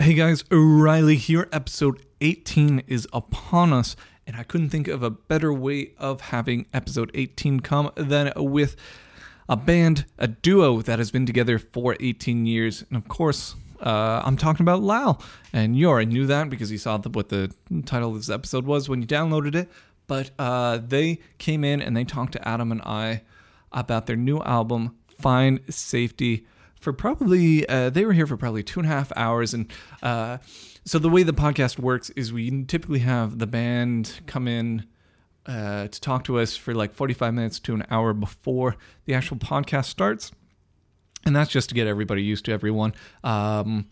Hey guys, O'Reilly here. Episode 18 is upon us, and I couldn't think of a better way of having episode 18 come than with a band, a duo that has been together for 18 years. And of course, uh, I'm talking about Lal. And you already knew that because you saw the, what the title of this episode was when you downloaded it. But uh, they came in and they talked to Adam and I about their new album, Find Safety for probably uh, they were here for probably two and a half hours. And uh, so the way the podcast works is we typically have the band come in uh, to talk to us for like 45 minutes to an hour before the actual podcast starts. And that's just to get everybody used to everyone um,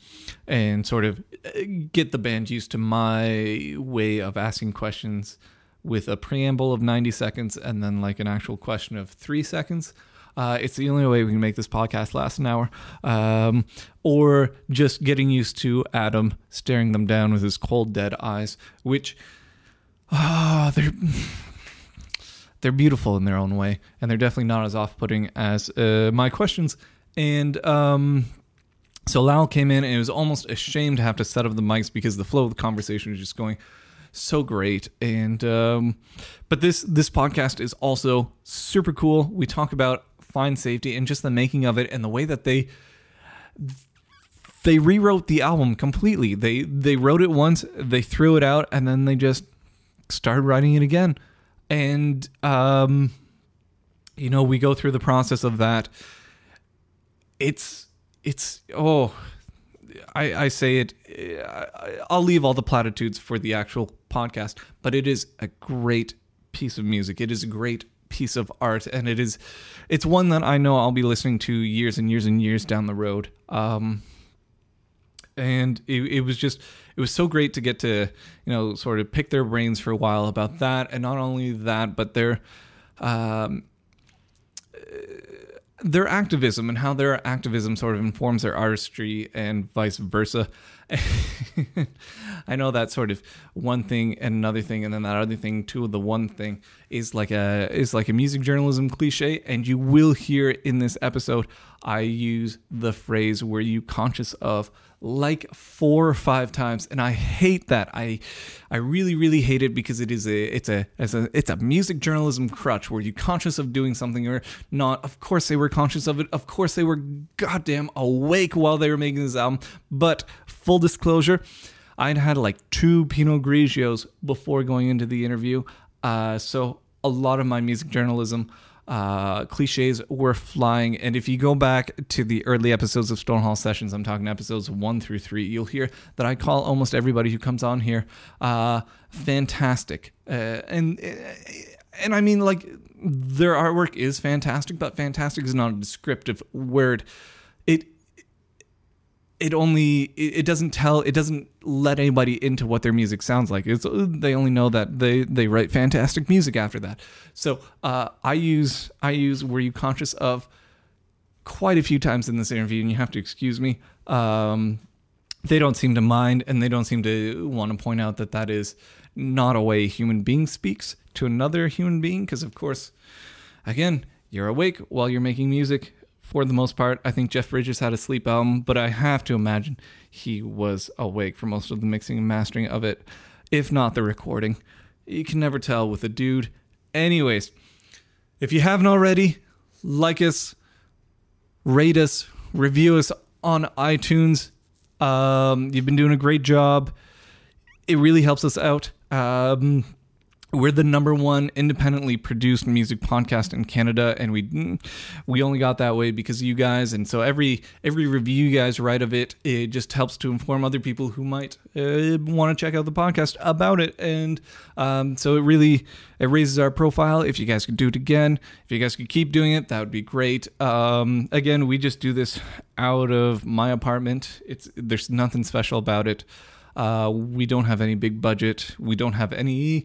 and sort of uh, get the band used to my way of asking questions with a preamble of 90 seconds and then like an actual question of three seconds uh, it's the only way we can make this podcast last an hour. Um, or just getting used to Adam staring them down with his cold, dead eyes, which ah, they're they're beautiful in their own way, and they're definitely not as off-putting as uh, my questions. And um, so Lal came in, and it was almost a shame to have to set up the mics because the flow of the conversation was just going so great and um, but this this podcast is also super cool we talk about find safety and just the making of it and the way that they they rewrote the album completely. They they wrote it once, they threw it out, and then they just started writing it again. And um, you know, we go through the process of that. It's it's oh, I I say it. I'll leave all the platitudes for the actual podcast, but it is a great piece of music. It is a great piece of art, and it is it's one that I know I'll be listening to years and years and years down the road. Um, and it, it was just it was so great to get to you know sort of pick their brains for a while about that, and not only that, but their um, their activism and how their activism sort of informs their artistry and vice versa. I know that sort of one thing and another thing, and then that other thing too. The one thing is like a is like a music journalism cliche, and you will hear in this episode I use the phrase "were you conscious of" like four or five times, and I hate that. I I really really hate it because it is a it's a it's a it's a music journalism crutch. Were you conscious of doing something or not? Of course they were conscious of it. Of course they were goddamn awake while they were making this album. But full disclosure. I'd had like two Pinot Grigios before going into the interview. Uh, so a lot of my music journalism uh, cliches were flying. And if you go back to the early episodes of Stonehall Sessions, I'm talking episodes one through three, you'll hear that I call almost everybody who comes on here uh, fantastic. Uh, and and I mean, like, their artwork is fantastic, but fantastic is not a descriptive word. It it only it, doesn't tell it doesn't let anybody into what their music sounds like. It's they only know that they they write fantastic music after that. So uh, i use i use were you conscious of quite a few times in this interview and you have to excuse me. Um, they don't seem to mind and they don't seem to want to point out that that is not a way a human being speaks to another human being because of course again you're awake while you're making music for the most part. I think Jeff Bridges had a sleep album, but I have to imagine he was awake for most of the mixing and mastering of it, if not the recording. You can never tell with a dude. Anyways, if you haven't already, like us, rate us, review us on iTunes. Um, you've been doing a great job. It really helps us out. Um, we're the number one independently produced music podcast in Canada, and we we only got that way because of you guys. And so every every review you guys write of it, it just helps to inform other people who might uh, want to check out the podcast about it. And um, so it really it raises our profile. If you guys could do it again, if you guys could keep doing it, that would be great. Um, again, we just do this out of my apartment. It's there's nothing special about it. Uh, we don't have any big budget. We don't have any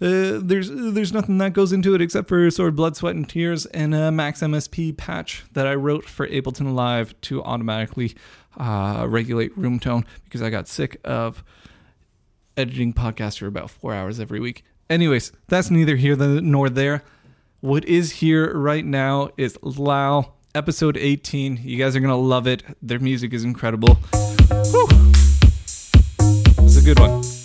uh, there's there's nothing that goes into it except for sort of blood, sweat, and tears and a Max MSP patch that I wrote for Ableton Live to automatically uh, regulate room tone because I got sick of editing podcasts for about four hours every week. Anyways, that's neither here nor there. What is here right now is Lal, episode 18. You guys are gonna love it. Their music is incredible. Whew. calling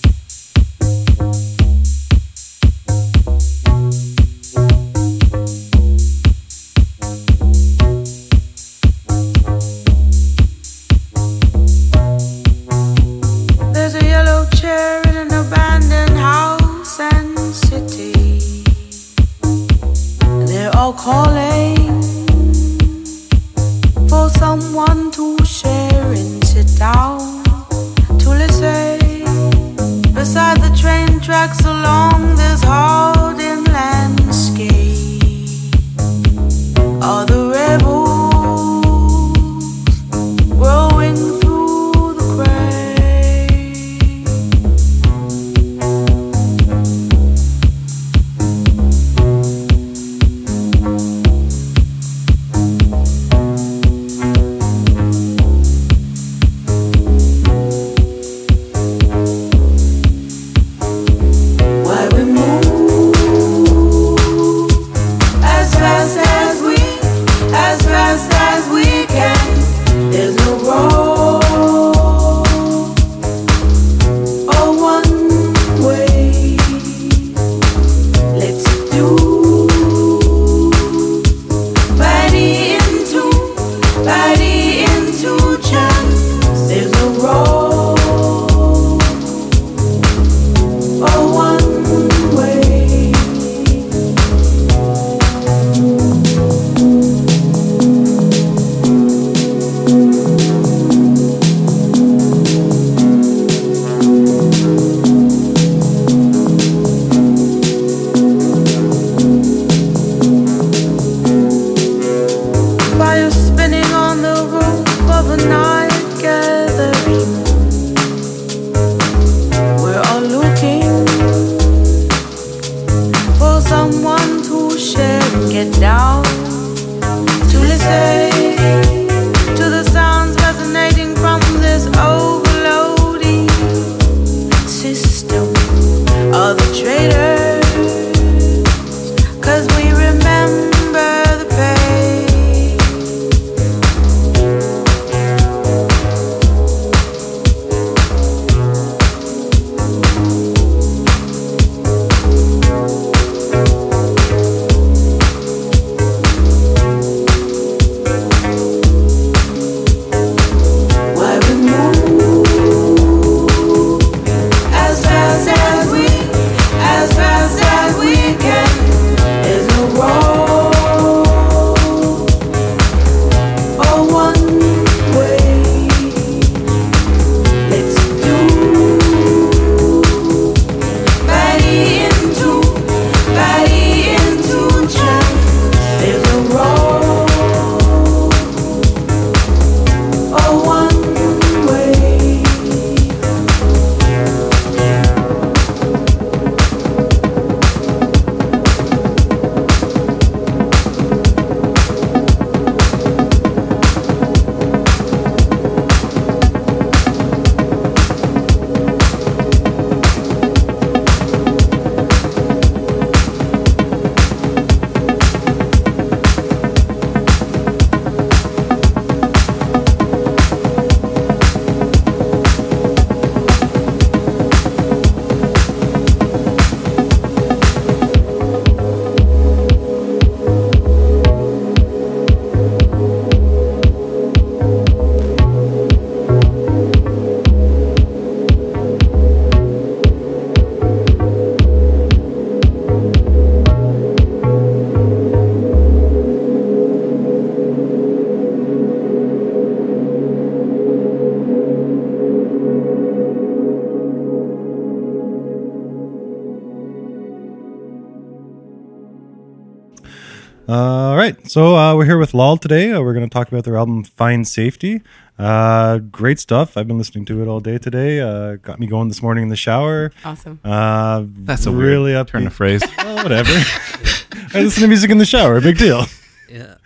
so uh, we're here with Lal today. Uh, we're going to talk about their album Find Safety." Uh, great stuff. I've been listening to it all day today. Uh, got me going this morning in the shower. Awesome. Uh, That's a really weird up turn of phrase. Oh, whatever. I listen to music in the shower. Big deal. Yeah.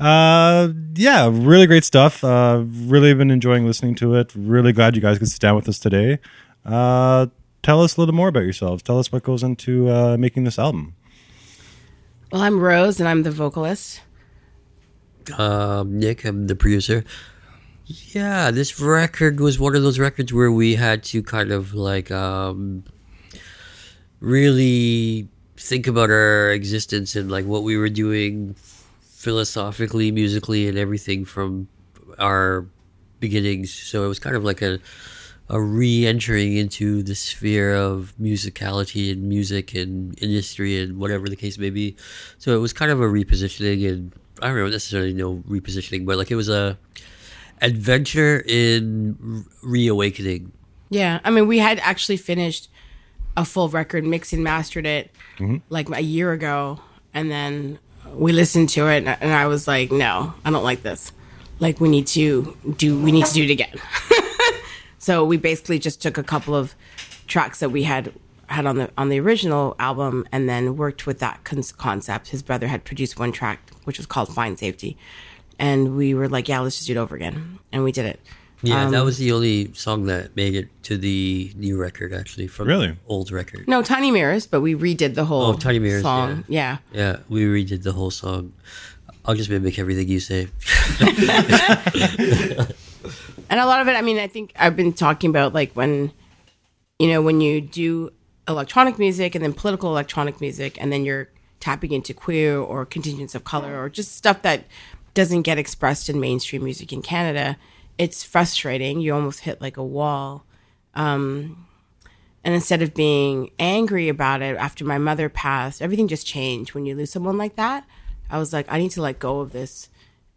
Uh, yeah, really great stuff. Uh, really been enjoying listening to it. Really glad you guys could sit down with us today. Uh, tell us a little more about yourselves. Tell us what goes into uh, making this album. Well, I'm Rose and I'm the vocalist. Um, Nick, I'm the producer. Yeah, this record was one of those records where we had to kind of like um, really think about our existence and like what we were doing philosophically, musically, and everything from our beginnings. So it was kind of like a a re-entering into the sphere of musicality and music and industry and whatever the case may be. So it was kind of a repositioning and I don't know necessarily no repositioning, but like it was a adventure in reawakening. Yeah, I mean, we had actually finished a full record, mixed and mastered it mm-hmm. like a year ago, and then we listened to it, and I was like, "No, I don't like this. Like, we need to do, we need to do it again." so we basically just took a couple of tracks that we had had on the on the original album, and then worked with that con- concept. His brother had produced one track, which was called "Find Safety," and we were like, "Yeah, let's just do it over again," and we did it. Yeah, that Um, was the only song that made it to the new record actually from Really? the old record. No, Tiny Mirrors, but we redid the whole Oh, Tiny Mirrors, song. Yeah. Yeah, we redid the whole song. I'll just mimic everything you say. And a lot of it, I mean, I think I've been talking about like when, you know, when you do electronic music and then political electronic music, and then you're tapping into queer or contingents of color or just stuff that doesn't get expressed in mainstream music in Canada, it's frustrating. You almost hit like a wall. Um, and instead of being angry about it after my mother passed, everything just changed when you lose someone like that. I was like, I need to let go of this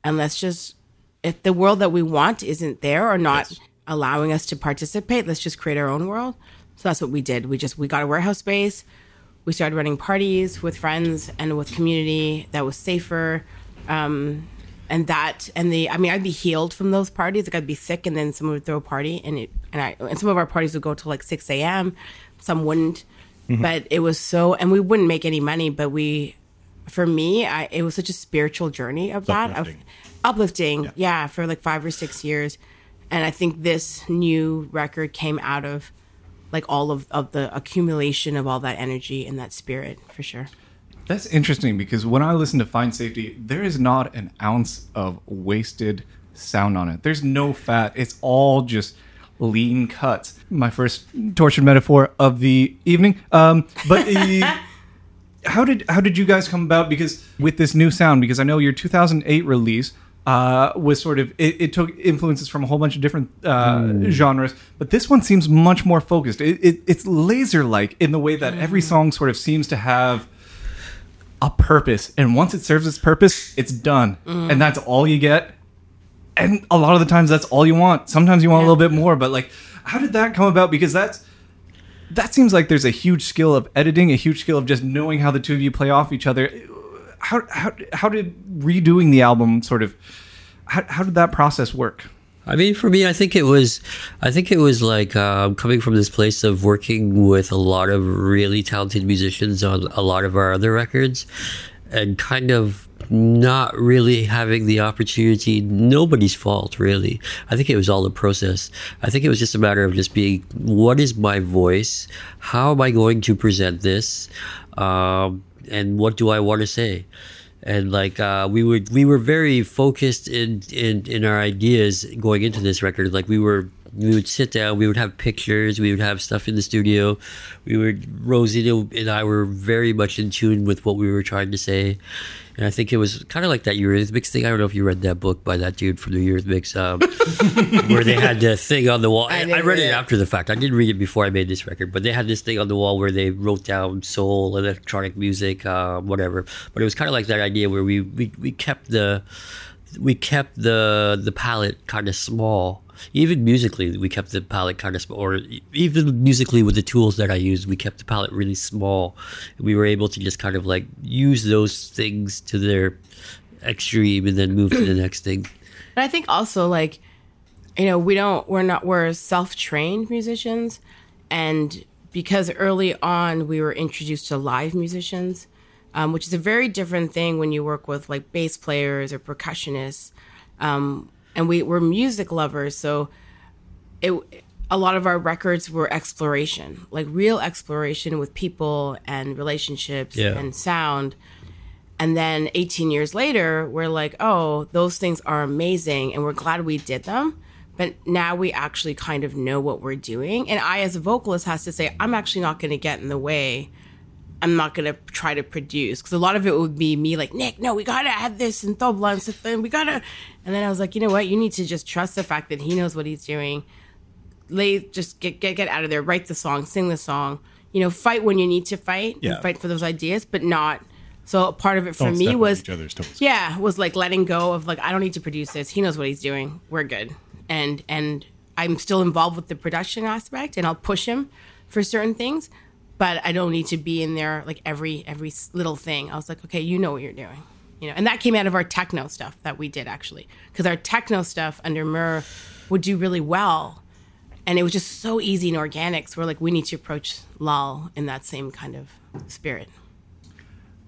and let's just if the world that we want isn't there or not allowing us to participate, let's just create our own world. So that's what we did. We just we got a warehouse space. We started running parties with friends and with community that was safer. Um, and that and the I mean I'd be healed from those parties. Like I'd be sick and then someone would throw a party and it and I and some of our parties would go till like six AM, some wouldn't. But it was so and we wouldn't make any money, but we for me, I it was such a spiritual journey of that of uplifting. uplifting yeah. for like five or six years and i think this new record came out of like all of, of the accumulation of all that energy and that spirit for sure That's interesting because when I listen to Find Safety, there is not an ounce of wasted sound on it. There's no fat. It's all just lean cuts. My first tortured metaphor of the evening. Um, but the, how did how did you guys come about? Because with this new sound, because I know your 2008 release uh, was sort of it, it took influences from a whole bunch of different uh, genres, but this one seems much more focused. It, it, it's laser like in the way that every song sort of seems to have a purpose, and once it serves its purpose, it's done, and that's all you get. And a lot of the times, that's all you want. Sometimes you want a little bit more, but like, how did that come about? Because that's that seems like there's a huge skill of editing, a huge skill of just knowing how the two of you play off each other. How how how did redoing the album sort of how how did that process work? I mean, for me, I think it was, I think it was like um, coming from this place of working with a lot of really talented musicians on a lot of our other records, and kind of not really having the opportunity. Nobody's fault, really. I think it was all the process. I think it was just a matter of just being, what is my voice? How am I going to present this? Um, and what do I want to say? and like uh, we would we were very focused in, in in our ideas going into this record. Like we were we would sit down we would have pictures we would have stuff in the studio. We were rosie and i were very much in tune with what we were trying to say and i think it was kind of like that eurythmics thing. I don't know if you read that book by that dude from the eurythmics um, where they had the thing on the wall. I I, read read it it. after the fact. I didn't read it before i made this record but they had this thing on the wall where they wrote down soul electronic music uh, whatever. But it was kind of like that idea where we, we, we kept the we kept the the palette kind of small. Even musically we kept the palette kind of small or even musically with the tools that i used we kept the palette really small. We were able to just kind of like use those things to their extreme and then move to the next thing. And I think also like, you know, we don't we're not we're self-trained musicians. And because early on we were introduced to live musicians, um, which is a very different thing when you work with like bass players or percussionists. Um, and we were music lovers, so it a lot of our records were exploration, like real exploration with people and relationships Yeah. and sound. And then 18 years later, we're like, oh, those things are amazing. And we're glad we did them. But now we actually kind of know what we're doing. And I, as a vocalist, has to say, I'm actually not going to get in the way. I'm not to try to produce. Because a lot of it would be me like, Nick, no, we got to add this and tabla and stuff. And we got to. And then I was like, you know what? You need to just trust the fact that he knows what he's doing lay just get get get out of there, write the song, sing the song. You know, fight when you need to fight, and Yeah. fight for those ideas, but not. So part of it for Don't me was each other's toes. yeah was like letting go of like i don't need to produce this he knows what he's doing we're good and and i'm still involved with the production aspect and i'll push him for certain things but i don't need to be in there like every every little thing. I was like okay you know what you're doing you know? And that came out of our techno stuff that we did actually. Because our techno stuff under mur would do really well and it was just so easy and organic. So we're like we need to approach lal in that same kind of spirit.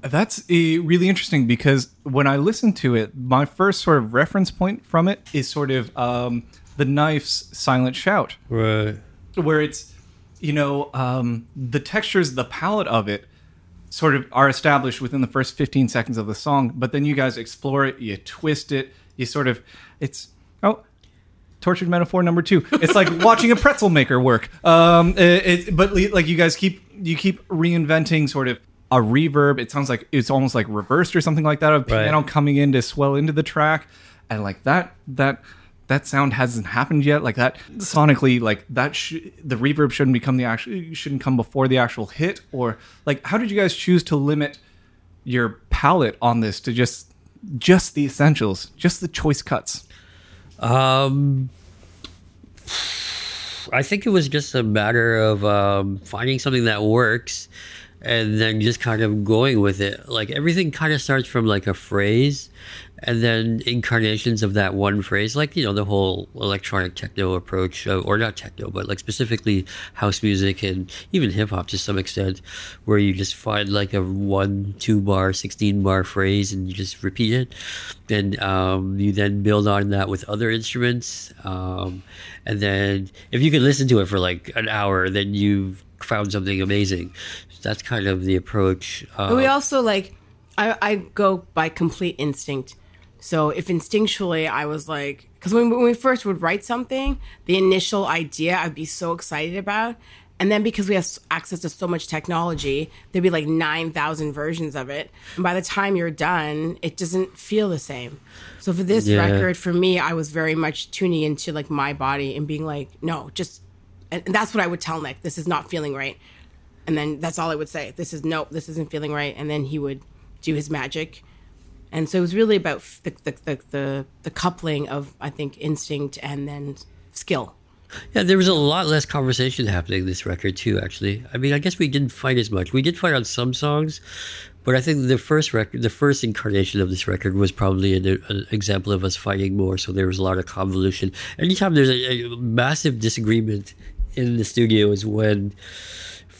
That's uh, really interesting because when I listen to it, my first sort of reference point from it is sort of um, the knife's silent shout, Right. where it's, you know, um, the textures, the palette of it sort of are established within the first 15 seconds of the song, but then you guys explore it, you twist it, you sort of, it's, oh, tortured metaphor number two. It's like watching a pretzel maker work. Um, it, it, but like you guys keep you keep reinventing sort of a reverb. It sounds like it's almost like reversed or something like that. A piano coming in to swell into the track, and like that that that sound hasn't happened yet. Like that sonically, like that sh- the reverb shouldn't become the actual shouldn't come before the actual hit. Or like how did you guys choose to limit your palette on this to just just the essentials, just the choice cuts? Um, I think it was just a matter of um, finding something that works and then just kind of going with it. Like everything kind of starts from like a phrase and then incarnations of that one phrase, like, you know, the whole electronic techno approach, uh, or not techno, but like specifically house music and even hip hop to some extent, where you just find like a one, two bar, 16 bar phrase and you just repeat it. And um, you then build on that with other instruments. Um, and then if you can listen to it for like an hour, then you've found something amazing. That's kind of the approach. Uh, But we also like, I, I go by complete instinct. So if instinctually I was like, because when, when we first would write something, the initial idea I'd be so excited about. And then because we have access to so much technology, there'd be like 9,000 versions of it. And by the time you're done, it doesn't feel the same. So for this Yeah. record, for me, I was very much tuning into like my body and being like, no, just, and and that's what I would tell Nick. This is not feeling right and then that's all I would say. This is nope, this isn't feeling right, and then he would do his magic, and so it was really about the the the, the, the coupling of I think instinct and then skill. Yeah, there was a lot less conversation happening this record too. Actually, I mean, I guess we didn't fight as much. We did fight on some songs, but I think the first record, the first incarnation of this record, was probably an, an example of us fighting more. So there was a lot of convolution. Anytime there's a, a massive disagreement in the studio is when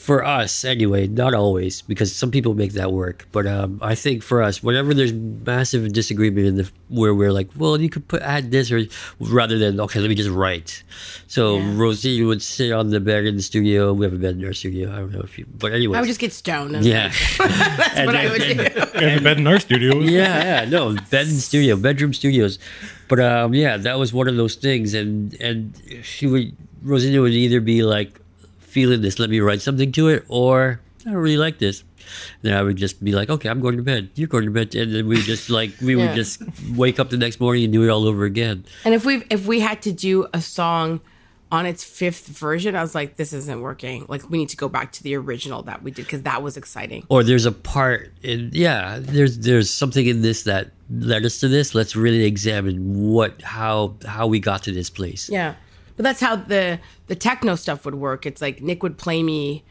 for us anyway not always because some people make that work but um, i think for us whenever there's massive disagreement in the where we're like well you could put add this or rather than okay let me just write so Yeah. rosie would sit on the bed in the studio we have a bed in our studio i don't know if you but anyway I would just get stoned. Yeah that's what I would do. We have a bed in our studio. yeah, yeah, no, bed in studio, bedroom studios. But um, yeah, that was one of those things, and and she would Rosina would either be like feeling this, let me write something to it, or I don't really like this. Then I would just be like, okay, I'm going to bed. You're going to bed, and then we just like we would just wake up the next morning and do it all over again. And if we if we had to do a song on its fifth version, I was like, this isn't working. Like we need to go back to the original that we did because that was exciting. Or there's a part in yeah, there's there's something in this that led us to this. Let's really examine what how how we got to this place. Yeah. But that's how the the techno stuff would work. It's like Nick would play me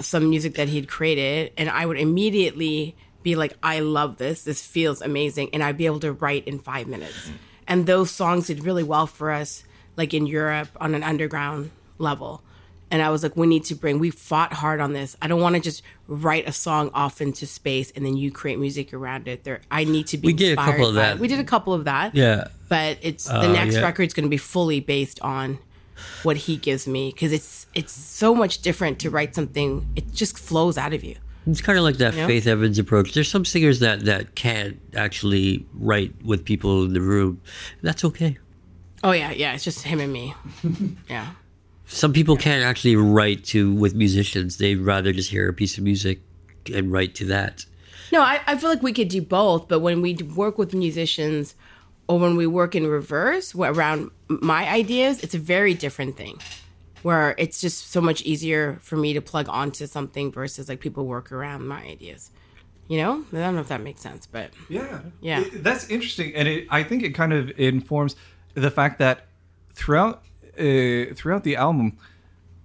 some music that he'd created and I would immediately be like, I love this. This feels amazing. And I'd be able to write in five minutes. Mm. And those songs did really well for us, like in Europe on an underground level. And I was like, we need to bring, we fought hard on this. I don't want to just write a song off into space and then you create music around it. There, I need to be We did a couple of that. it. We did a couple of that Yeah. but it's the Uh, next yeah. record's going to be fully based on what he gives me because it's it's so much different to write something it just flows out of you It's kind of like that Yeah. Faith Evans approach. There's some singers that that can't actually write with people in the room. That's okay. oh yeah yeah it's just him and me yeah Some people can't actually write to with musicians. They'd rather just hear a piece of music and write to that. no I, I feel like we could do both but when we work with musicians or when we work in reverse wh- around my ideas it's a very different thing where it's just so much easier for me to plug onto something versus like people work around my ideas. You know, I don't know if that makes sense, but Yeah, Yeah. It- that's interesting, and it, I think it kind of informs the fact that throughout uh, throughout the album,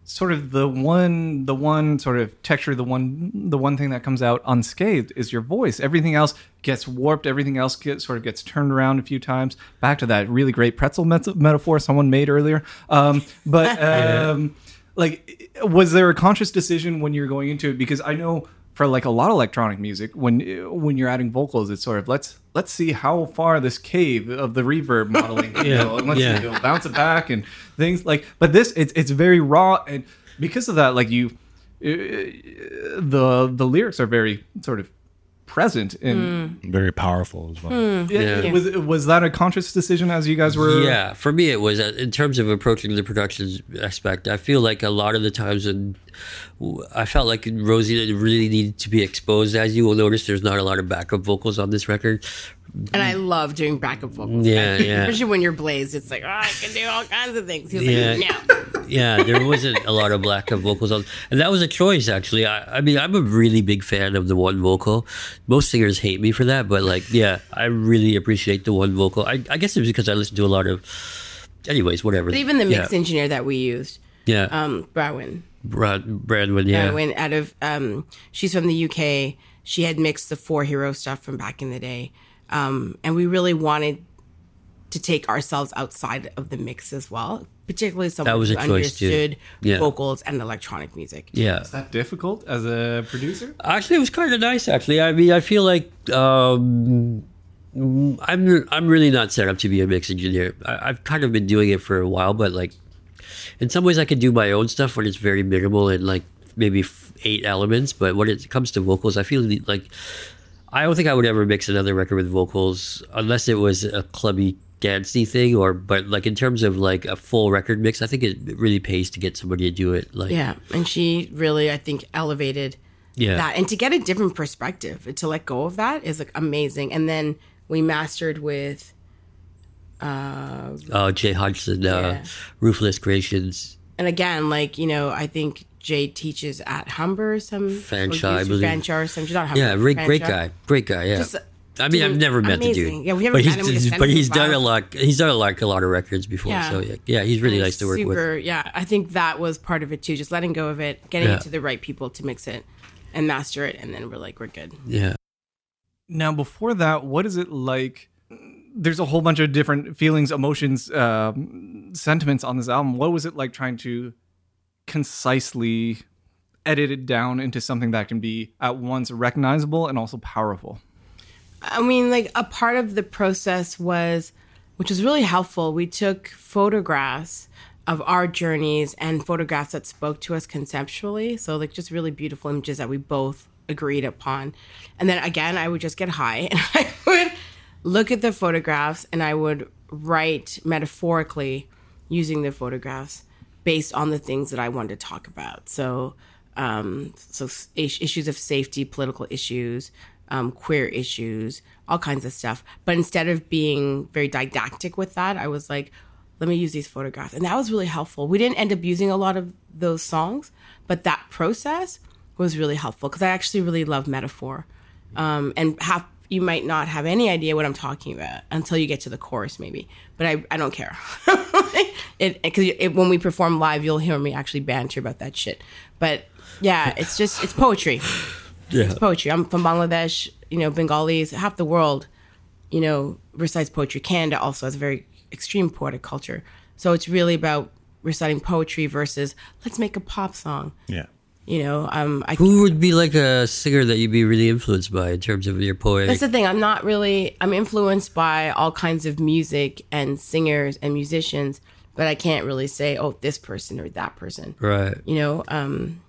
sort of the one the one sort of texture, the one the one thing that comes out unscathed is your voice. Everything else gets warped. Everything else gets sort of gets turned around a few times. Back to that really great pretzel met- metaphor someone made earlier. Um, but um, like, was there a conscious decision when you're going into it? Because I know for like a lot of electronic music when when you're adding vocals it's sort of let's let's see how far this cave of the reverb modeling can Yeah, go and let's yeah. you bounce it back and things like but this it's it's very raw and because of that like you uh, the the lyrics are very sort of present and Very powerful as well. yeah, Yeah. was was that a conscious decision as you guys were Yeah, for me it was uh, in terms of approaching the production aspect. I feel like a lot of the times when I felt like Rosie really needed to be exposed. As you will notice, there's not a lot of backup vocals on this record. and I love doing backup vocals. Yeah, yeah. Especially when you're blazed, it's like, oh, I can do all kinds of things. He was Yeah. like, no. Yeah, there wasn't a lot of backup vocals on, and that was a choice actually. I, I mean, I'm a really big fan of the one vocal. Most singers hate me for that, but like, yeah, I really appreciate the one vocal. I, I guess it's because I listen to a lot of. Anyways, whatever. But even the mix yeah, engineer that we used, yeah, um, Bradwin, Brad, Bradwin, yeah, Bradwin out of, um, she's from the UK. She had mixed the Four Hero stuff from back in the day. Um, and we really wanted to take ourselves outside of the mix as well, particularly someone That was who a choice, too. understood Yeah. vocals and electronic music. yeah. is that difficult as a producer Actually, it was kind of nice. Actually, I mean, I feel like um, I'm I'm really not set up to be a mix engineer. I, I've kind of been doing it for a while, but like in some ways, I can do my own stuff when it's very minimal and like maybe f- eight elements. But when it comes to vocals, I feel like I don't think I would ever mix another record with vocals unless it was a clubby dancey thing or but like in terms of like a full record mix i think it really pays to get somebody to do it like Yeah, and she really, I think, elevated yeah that, and to get a different perspective, to let go of that is like amazing. And then we mastered with uh, Jay Hodgson, uh, Yeah. Ruthless Creations. and again, like you know, I think Jay teaches at Humber some Fanshawe, I believe. Fanshawe or some. Not Humber. Yeah, great, great guy, great guy. Yeah, Just, I mean, I've never met the amazing. dude. Yeah, we haven't but met him. He's but he's done a lot. He's done like a lot of records before. Yeah. So yeah, yeah, he's really nice to work with. Super, Yeah, I think that was part of it too. Just letting go of it, getting Yeah. it to the right people to mix it and master it, and then we're like, we're good. Yeah. Now, before that, what is it like? There's a whole bunch of different feelings, emotions, um, sentiments on this album. What was it like trying to concisely edit it down into something that can be at once recognizable and also powerful? I mean, like a part of the process was, which was really helpful. We took photographs of our journeys and photographs that spoke to us conceptually. So, like, just really beautiful images that we both agreed upon. And then again, I would just get high and I would look at the photographs and I would write metaphorically using the photographs based on the things that I wanted to talk about. So, um, so issues of safety, political issues, um, queer issues, all kinds of stuff. But instead of being very didactic with that, I was like, let me use these photographs. And that was really helpful. We didn't end up using a lot of those songs, but that process was really helpful because I actually really love metaphor. Um, and have you might not have any idea what I'm talking about until you get to the chorus, maybe. But I, I don't care. it because it, when we perform live, you'll hear me actually banter about that shit. But yeah, it's just it's poetry. Yeah. poetry. I'm from Bangladesh. You know, Bengalis. Half the world, you know, recites poetry. Canada also has a very extreme poetic culture. So it's really about reciting poetry versus let's make a pop song. Yeah. You know, um, I Who would be like a singer that you'd be really influenced by in terms of your poetic? That's the thing. I'm not really. I'm influenced by all kinds of music and singers and musicians, but I can't really say, oh, this person or that person. right. You know. Um,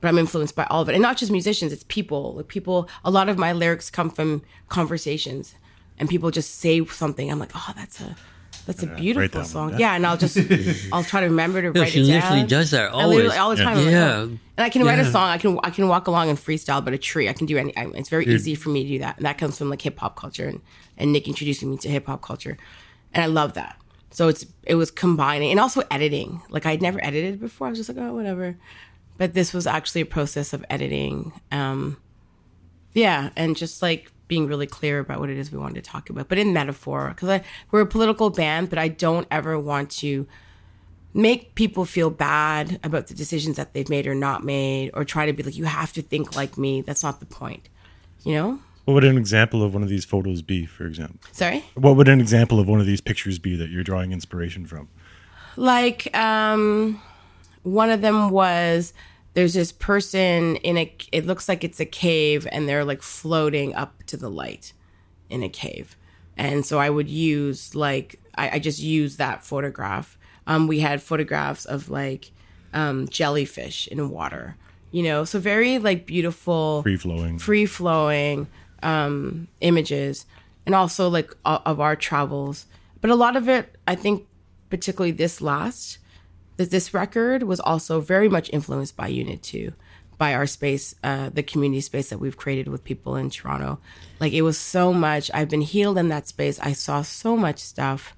but I'm influenced by all of it, and not just musicians. It's people. Like people. A lot of my lyrics come from conversations, and people just say something. I'm like, oh, that's a. That's a beautiful down song. that. Yeah, and I'll just, I'll try to remember to Yeah, write she it down. She literally does that I always. all the time. I'm like, Yeah. oh. And I can write a song. I can I can walk along and freestyle, but a tree. I can do any. I, it's very easy for me to do that, and that comes from like hip hop culture and and Nick introducing me to hip hop culture, and I love that. So it's it was combining and also editing. Like I'd never edited before. I was just like, oh, whatever. But this was actually a process of editing. Um, yeah, and just like being really clear about what it is we wanted to talk about, but in metaphor, because we're a political band, but I don't ever want to make people feel bad about the decisions that they've made or not made, or try to be like, you have to think like me. That's not the point, you know? What would an example of one of these photos be, for example? Sorry? What would an example of one of these pictures be that you're drawing inspiration from? Like, um, one of them was there's this person in a, it looks like it's a cave and they're like floating up to the light in a cave. And so I would use like, I, I just use that photograph. Um, we had photographs of like um, jellyfish in water, you know, so very like beautiful, Free flowing. free flowing um, images and also like of our travels. But a lot of it, I think, particularly this last, that this record was also very much influenced by Unit 2, by our space, uh, the community space that we've created with people in Toronto. Like it was so much, I've been healed in that space. I saw so much stuff.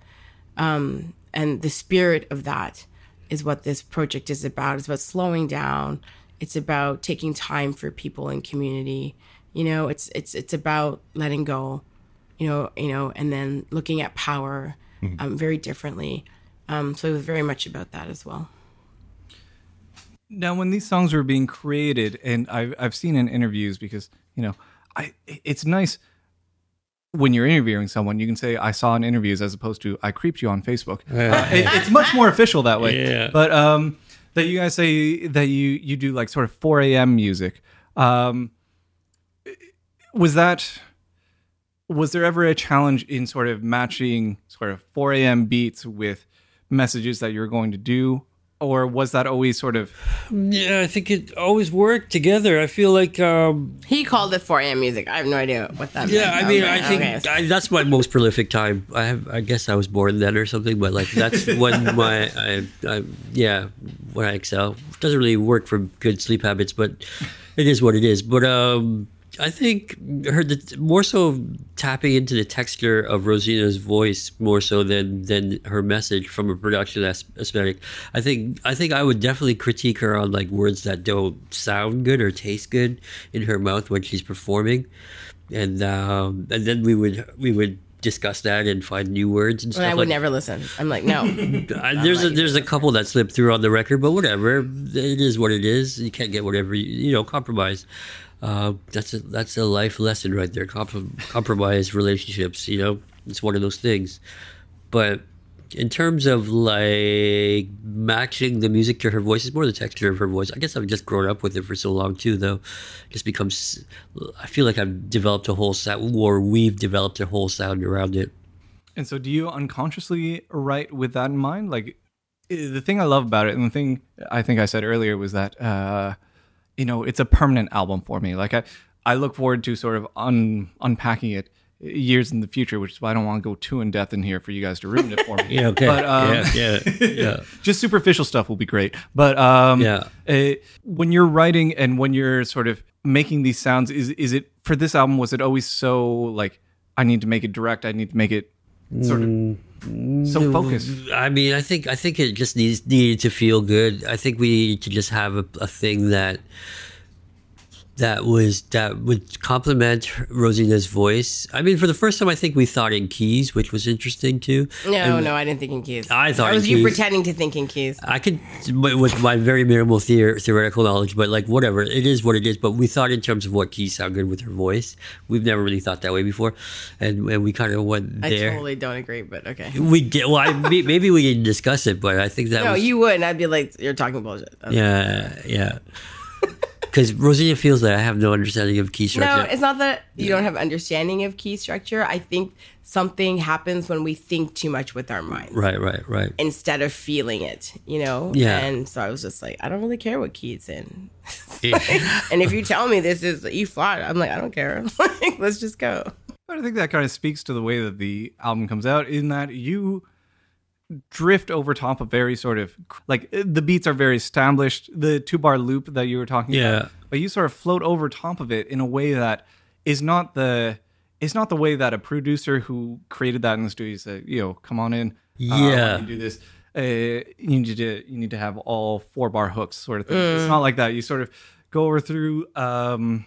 Um, and the spirit of that is what this project is about. It's about slowing down. It's about taking time for people in community. You know, it's it's it's about letting go. You know, you know, and then looking at power um, very differently. Um, so it was very much about that as well. Now, when these songs were being created, and I've I've seen in interviews because you know, I it's nice when you're interviewing someone, you can say I saw in interviews as opposed to I creeped you on Facebook. Uh, it- it's much more official that way. Yeah. But um, that you guys say that you you do like sort of 4 a.m. music. Um, was that was there ever a challenge in sort of matching sort of 4 a.m. beats with messages that you're going to do? Or was that always sort of Yeah, I think it always worked together. I feel like, um, He called it 4 a.m. music. I have no idea what that yeah, meant. I mean, was I think okay, I, that's my most prolific time. I have, I guess I was born then or something, but like that's when my, I, I, yeah, when I excel. It doesn't really work for good sleep habits, but it is what it is. But um, I think her the, more so tapping into the texture of Rosina's voice more so than than her message from a production as- aesthetic. I think I think I would definitely critique her on like words that don't sound good or taste good in her mouth when she's performing, and um, and then we would we would discuss that and find new words and and stuff. I would like never listen. I'm like, no. I, there's a, there's a couple that slipped through on the record, but whatever. It is what it is. You can't get whatever you, you know. Compromise. Uh, that's a that's a life lesson right there. Comprom- compromise relationships. You know, it's one of those things. But in terms of like matching the music to her voice, it's more the texture of her voice. I guess I've just grown up with it for so long too, though. It just becomes. I feel like I've developed a whole sound, or we've developed a whole sound around it. And so, do you unconsciously write with that in mind? Like, the thing I love about it, and the thing I think I said earlier was that, uh, you know, it's a permanent album for me. Like, I, I look forward to sort of un, unpacking it years in the future, which is why I don't want to go too in depth in here for you guys to ruin it for me. Yeah. Okay. But, um, yeah. Yeah. Yeah. just superficial stuff will be great. But um, Yeah. uh, when you're writing and when you're sort of making these sounds, is is it for this album? Was it always so like I need to make it direct? I need to make it sort of so focused. I mean, I think I think it just needs needed to feel good. I think we need to just have a, a thing that that was that would complement Rosina's voice. I mean, for the first time, I think we thought in keys, which was interesting too. No, And no, I didn't think in keys. I thought was you keys. pretending to think in keys. I could, with my very minimal theor- theoretical knowledge, but like whatever, it is what it is. But we thought in terms of what keys sound good with her voice. We've never really thought that way before, and, and we kind of went there. I totally don't agree, but okay. we did. Well, I, maybe we didn't discuss it, but I think that No, was you would, and I'd be like, you're talking bullshit. That's- Yeah, yeah. Because Rosina feels that I have no understanding of key structure. No, it's not that you don't have understanding of key structure. I think something happens when we think too much with our minds right, right, right. instead of feeling it, you know? Yeah. And so I was just like, I don't really care what key it's in. and if you tell me this is E flat, I'm like, I don't care. like, let's just go. But I think that kind of speaks to the way that the album comes out in that you drift over top of very sort of like uh, the beats are very established, the two bar loop that you were talking Yeah. about. But you sort of float over top of it in a way that is not the is not the way that a producer who created that in the studio said, you know, come on in. uh, Yeah. when you do this. Uh, you need to you need to have all four bar hooks sort of thing. It's not like that. You sort of go over through. Um,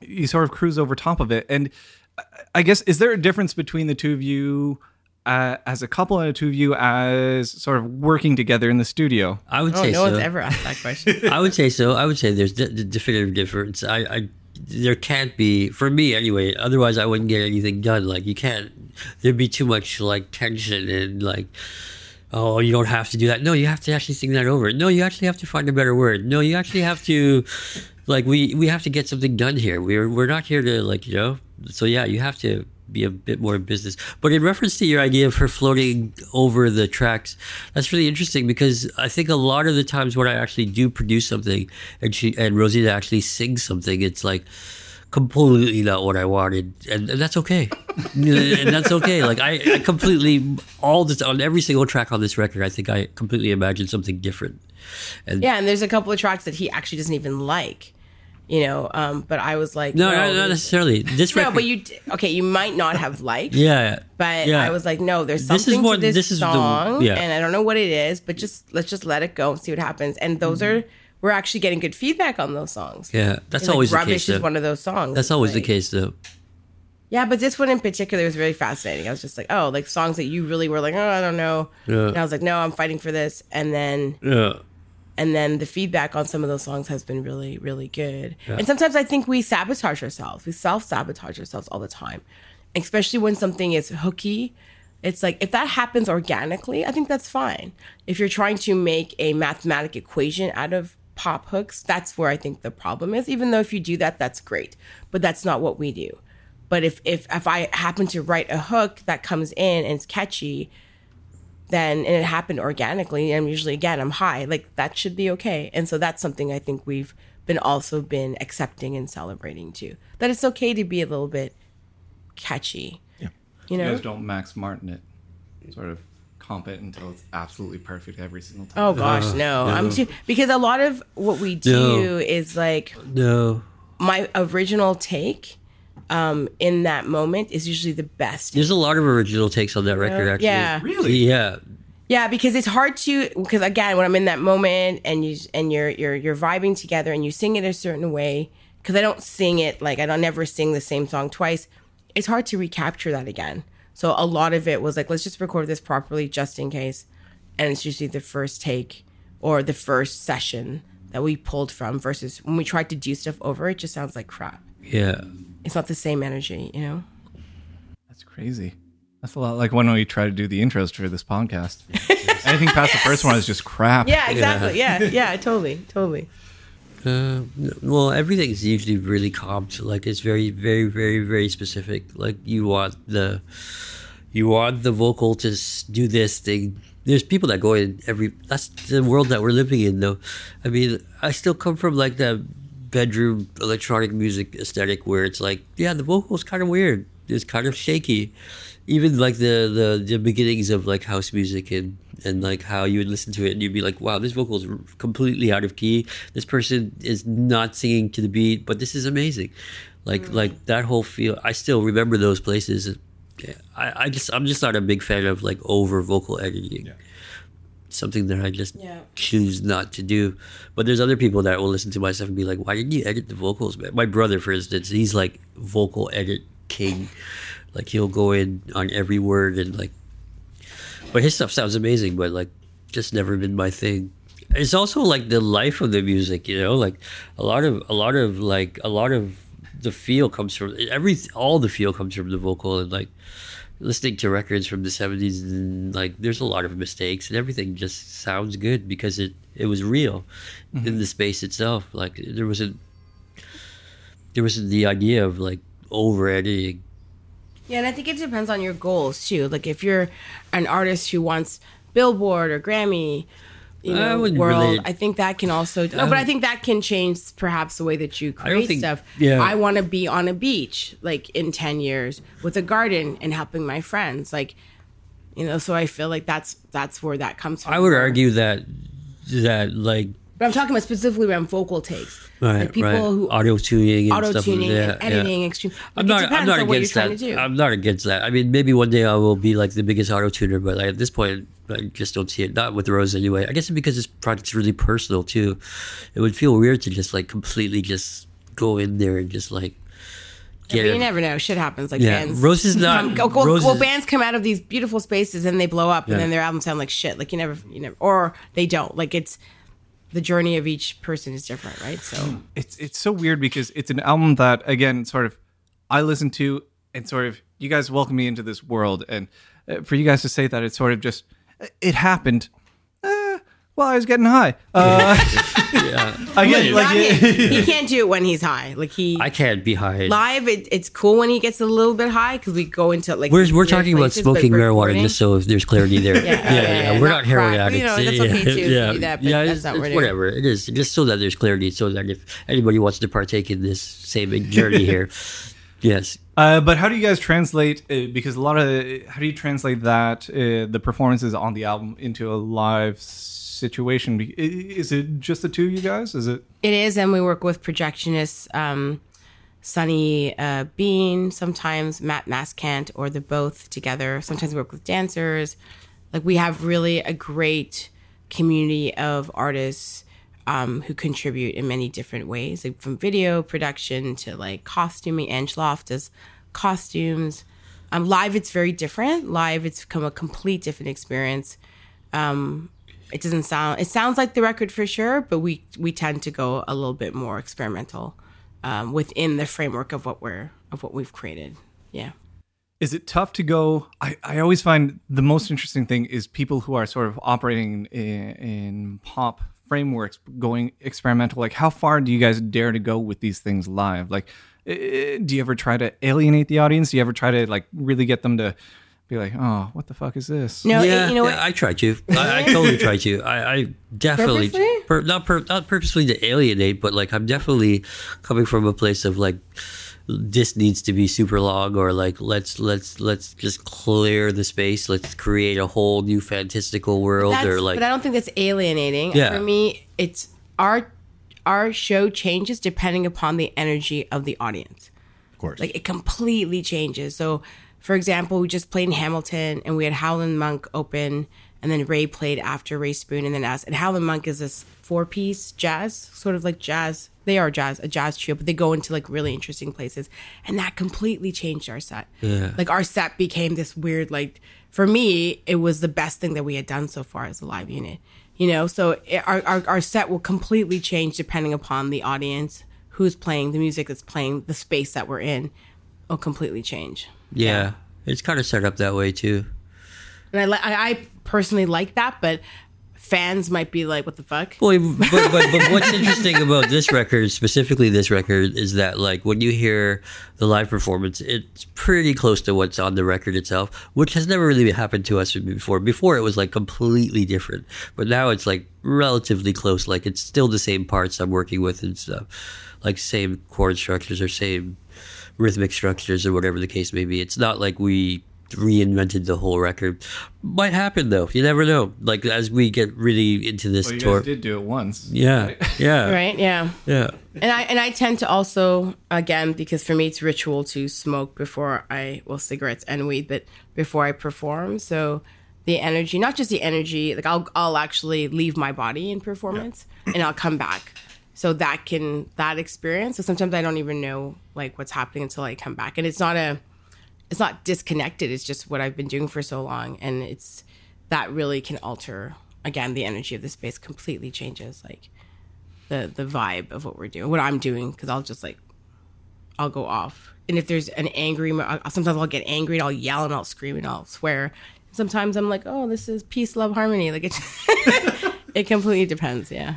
you sort of cruise over top of it, and I- I guess is there a difference between the two of you uh, as a couple and the two of you as sort of working together in the studio? I would Oh, say no so. one's ever asked that question. I would say so. I would say there's de- de- definitive difference. I, I, there can't be for me anyway. Otherwise, I wouldn't get anything done. Like you can't. There'd be too much like tension and like, oh, you don't have to do that. No, you have to actually think that over. No, you actually have to find a better word. No, you actually have to, like, we we have to get something done here. We're we're not here to like you know. So yeah, you have to be a bit more business. But in reference to your idea of her floating over the tracks, that's really interesting because I think a lot of the times when I actually do produce something and she and Rosina actually sings something, it's like completely not what I wanted, and, and that's okay. and that's okay. Like I, I completely all this on every single track on this record, I think I completely imagined something different. And yeah, and there's a couple of tracks that he actually doesn't even like. You know, um, but I was like, no, no, not, not necessarily. This no, record, but you d- okay? You might not have liked, yeah, but yeah. I was like, no, there's This is something what- to this, this is the- song, yeah. and I don't know what it is, but just let's just let it go and see what happens. And those Mm-hmm. are we're actually getting good feedback on those songs. yeah, that's And, like, always the rubbish case. is one of those songs. That's always the case, though. Yeah, but this one in particular was really fascinating. I was just like, oh, like songs that you really were like, oh, I don't know. Yeah. And I was like, no, I'm fighting for this. And then Yeah. And then the feedback on some of those songs has been really really good. And sometimes i think we sabotage ourselves. We self-sabotage ourselves all the time. Especially when something is hooky. It's like if that happens organically i think that's fine. If you're trying to make a mathematic equation out of pop hooks that's where i think the problem is. Even though if you do that that's great. But that's not what we do. But if if if i happen to write a hook that comes in and it's catchy then and it happened organically and usually again i'm high like that should be okay and so that's something i think we've been also been accepting and celebrating too that it's okay to be a little bit catchy yeah you You know guys don't Max Martin it, sort of comp it until it's absolutely perfect every single time. oh gosh uh, no i'm too because a lot of what we do No. is like No. my original take um in that moment is usually the best There's a lot of original takes on that record, actually. yeah Really? Yeah. Yeah, because it's hard to because again, when I'm in that moment and you and you're you're you're vibing together and you sing it a certain way, because I don't sing it like I don't never sing the same song twice. It's hard to recapture that again. So a lot of it was like, let's just record this properly just in case, and it's usually the first take or the first session that we pulled from versus when we tried to do stuff over, it just sounds like crap. Yeah. It's not the same energy, you know. That's crazy. That's a lot like when we try to do the intros for this podcast. Anything past the first one is just crap. Yeah, exactly. Yeah, yeah, totally, totally. Uh, well, everything's usually really comped. Like it's very, very, very, very specific. Like you want the, you want the vocal to do this thing. There's people that go in every. That's the world that we're living in, though. I mean, I still come from like that bedroom electronic music aesthetic where it's like, yeah, the vocal's kind of weird. It's kind of shaky. Even like the, the the beginnings of like house music and and like how you would listen to it and you'd be like, wow, this vocal is completely out of key. This person is not singing to the beat, but this is amazing. Like mm. like that whole feel. I still remember those places. I, I just I'm just not a big fan of like over vocal editing. Something that I just Yeah. choose not to do. But there's other people that will listen to my stuff and be like, "Why didn't you edit the vocals, man?" My brother, for instance, he's like vocal edit king. Like he'll go in on every word and like, but his stuff sounds amazing. But like, just never been my thing. It's also like the life of the music, you know. Like a lot of a lot of like a lot of the feel comes from every all the feel comes from the vocal and like listening to records from the 70s and like there's a lot of mistakes and everything just sounds good because it it was real in mm-hmm. the space itself. Like there wasn't there wasn't the idea of like over editing Yeah, and I think it depends on your goals too. Like if you're an artist who wants Billboard or Grammy, you know, wouldn't world, really- I think that can also no, but I think that can change perhaps the way that you create think- stuff. yeah. I want to be on a beach like in 10 years with a garden and helping my friends like you know, so I feel like that's that's where that comes from. i would argue that that like But I'm talking about specifically around vocal takes. Right, like people right. who auto tuning and auto tuning yeah, and editing, Yeah. extreme. I'm not. I'm not on what you're against that. I'm not against that. I mean, maybe one day I will be like the biggest auto tuner, but like, at this point, I just don't see it. Not with Rose anyway. I guess it's because this project's really personal too. It would feel weird to just like completely just go in there and just like get But you never know. Shit happens. Like Yeah, bands. Rose is not- Come, go, Rose well, bands come out of these beautiful spaces and they blow up, Yeah. and then their albums sound like shit. Like you never, you never, or they don't. Like it's the journey of each person is different, right? So it's it's so weird because it's an album that again sort of I listen to and sort of you guys welcome me into this world and uh, for you guys to say that it's sort of just it happened while I was getting high. Uh, again, like Not it- him. he can't do it when he's high. Like he I can't be high. live, it, it's cool when he gets a little bit high because we go into like We're, we're talking about places, but smoking marijuana recording- just so if there's clarity there. yeah, yeah, yeah, We're not not heroin addicts. You know, that's okay, too, if you yeah, that, yeah, it's, not it's whatever. It is just so that there's clarity, so that if anybody wants to partake in this same journey here, yes, Uh, but how do you guys translate? Uh, because a lot of how do you translate that uh, the performances on the album into a live situation? Is it just the two of you guys? Is it? It is, and we work with projectionists, um, Sunny uh, Bean, sometimes Matt Maskant, or the both together. Sometimes we work with dancers. Like we have really a great community of artists um, who contribute in many different ways, like from video production to like costuming. Angeloff does costumes. Um, live, it's very different. Live, it's become a complete different experience it doesn't sound it sounds like the record for sure but we we tend to go a little bit more experimental um, within the framework of what we're of what we've created yeah Is it tough to go? I, I always find the most interesting thing is people who are sort of operating in, in pop frameworks, going experimental. Like, how far do you guys dare to go with these things live? Like, eh, do you ever try to alienate the audience? Do you ever try to like really get them to be like, oh, what the fuck is this? no it- yeah, you know yeah, what I try to. I, I totally tried to. I, I definitely Purposely? pur- not pur- not purposely to alienate, but like I'm definitely coming from a place of like this needs to be super long or like let's let's let's just clear the space let's create a whole new fantastical world that's, or like but i don't think that's alienating Yeah. for me it's our our show changes depending upon the energy of the audience Of course. Like it completely changes. So, for example, we just played in Hamilton and we had Howlin' Monk open, and then Rae played after Rae Spoon, and then us. And Howlin' Monk is this four piece jazz, sort of like jazz. They are jazz, a jazz trio, but they go into like really interesting places. And that completely changed our set. Yeah. Like our set became this weird, like, for me, it was the best thing that we had done so far as a live unit. You know, so it, our, our, our set will completely change depending upon the audience, who's playing, the music that's playing, the space that we're in will completely change. Yeah it's kind of set up that way too And I, li- I, I personally like that, but fans might be like, what the fuck? Well, but, but, but what's interesting about this record, specifically this record, is that like when you hear the live performance, it's pretty close to what's on the record itself, which has never really happened to us before. Before it was like completely different, but now it's like relatively close. Like it's still the same parts I'm working with and stuff, like same chord structures or same rhythmic structures or whatever the case may be. It's not like we reinvented the whole record. Might happen though. You never know. Like as we get really into this Well, you tour. guys did do it once. Yeah, yeah, Right? Yeah. yeah. And I and I tend to also again because for me it's ritual to smoke before I well cigarettes and weed, but before I perform. So the energy, not just the energy, like I'll I'll actually leave my body in performance and I'll come back. So that can that experience. So sometimes I don't even know like what's happening until I come back, and it's not a it's not disconnected. It's just what I've been doing for so long, and it's that really can alter again the energy of the space completely changes like the the vibe of what we're doing, what I'm doing, because I'll just like I'll go off, and if there's an angry, sometimes I'll get angry and I'll yell and I'll scream and I'll swear. Sometimes I'm like, oh, this is peace, love, harmony. Like it, it completely depends. Yeah.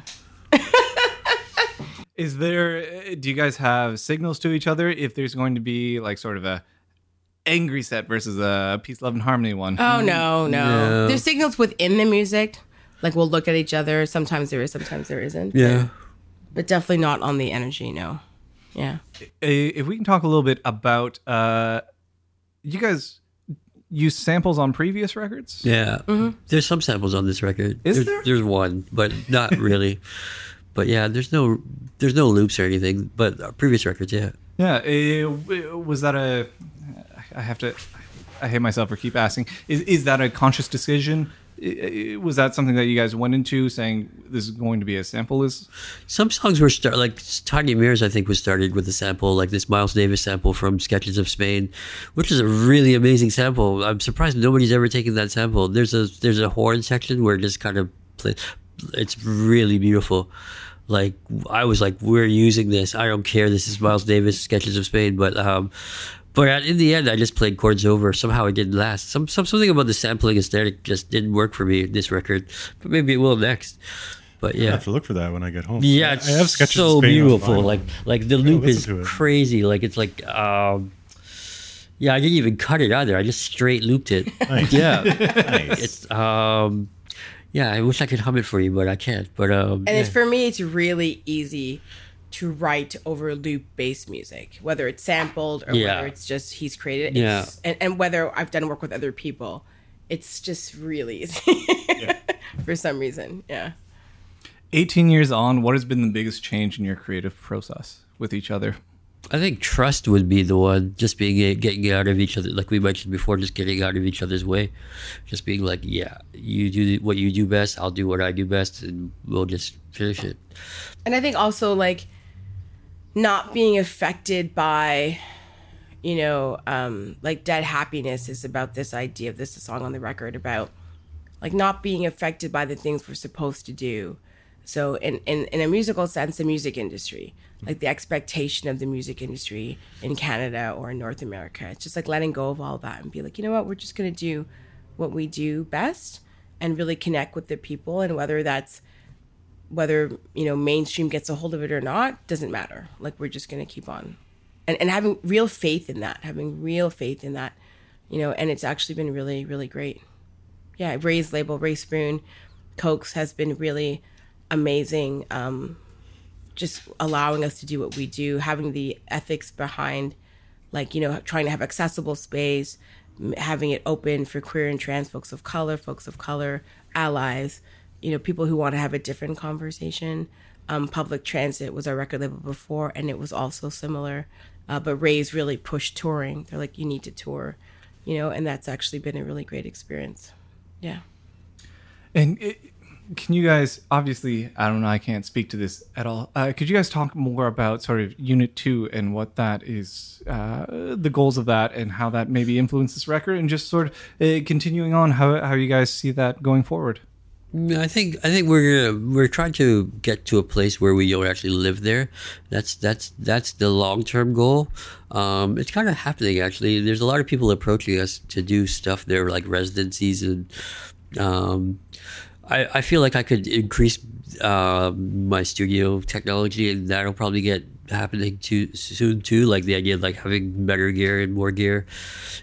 Is there? uh, Do you guys have signals to each other if there's going to be like sort of a angry set versus a peace, love, and harmony one? Oh no, no, No. There's signals within the music. Like we'll look at each other. Sometimes there is, sometimes there isn't. Yeah. But definitely not on the energy. No. Yeah. If we can talk a little bit about, uh, you guys use samples on previous records. Yeah. There's some samples on this record. Is there's, there? There's one, but not really. but yeah, there's no there's no loops or anything. But our previous records, yeah. Yeah, eh, was that a? I have to. I hate myself for keep asking. Is is that a conscious decision? Was that something that you guys went into saying this is going to be a sample? Is Some songs were start like Tiny Mirrors. I think was started with a sample like this Miles Davis sample from Sketches of Spain, which is a really amazing sample. I'm surprised nobody's ever taken that sample. There's a there's a horn section where it just kind of play. It's really beautiful. Like I was like, we're using this. I don't care. This is Miles Davis Sketches of Spain, but um, but in the end, I just played chords over. Somehow it didn't last. Some, some something about the sampling aesthetic just didn't work for me. in This record, but maybe it will next. But yeah, I have to look for that when I get home. yeah, I have sketches of so beautiful. Like like the loop is listen to it. crazy. Like it's like um yeah, I didn't even cut it either. I just straight looped it. Nice. yeah. nice. It's um yeah, I wish I could hum it for you, but I can't. But um And yeah. it's for me, it's really easy to write over loop based music, whether it's sampled or Yeah. whether it's just he's created. Yeah. And, and whether I've done work with other people, it's just really easy for some reason. Yeah. 18 years on, what has been the biggest change in your creative process with each other? I think trust would be the one, just being getting out of each other, like we mentioned before, just getting out of each other's way, just being like, yeah, you do what you do best, I'll do what I do best, and we'll just finish it. And I think also like not being affected by, you know, um, like Dead Happiness is about this idea of this song on the record about like not being affected by the things we're supposed to do. So in, in, in a musical sense, the music industry, like the expectation of the music industry in Canada or in North America, it's just like letting go of all that and be like, you know what, we're just gonna do what we do best and really connect with the people. And whether that's whether you know mainstream gets a hold of it or not doesn't matter. Like we're just going to keep on. And, and having real faith in that having real faith in that you know and it's actually been really really great. Yeah rae's label rae spoon coax has been really amazing um just allowing us to do what we do having the ethics behind like you know trying to have accessible space having it open for queer and trans folks of color folks of color allies you know people who want to have a different conversation. Um, public transit was our record label before and it was also similar uh, but rae's really pushed touring. They're like you need to tour you know and that's actually been a really great experience. Yeah. And it, can you guys, obviously, I don't know, I can't speak to this at all. Uh, could you guys talk more about sort of Unit 2 and what that is, uh, the goals of that, and how that maybe influenced this record, and just sort of uh, continuing on, how, how you guys see that going forward? I think I think we're we're trying to get to a place where we don't actually live there. That's that's that's the long term goal. Um, it's kind of happening actually. There's a lot of people approaching us to do stuff there, like residencies, and um, I I feel like I could increase uh, my studio technology, and that'll probably get happening too soon too. Like the idea of like having better gear and more gear,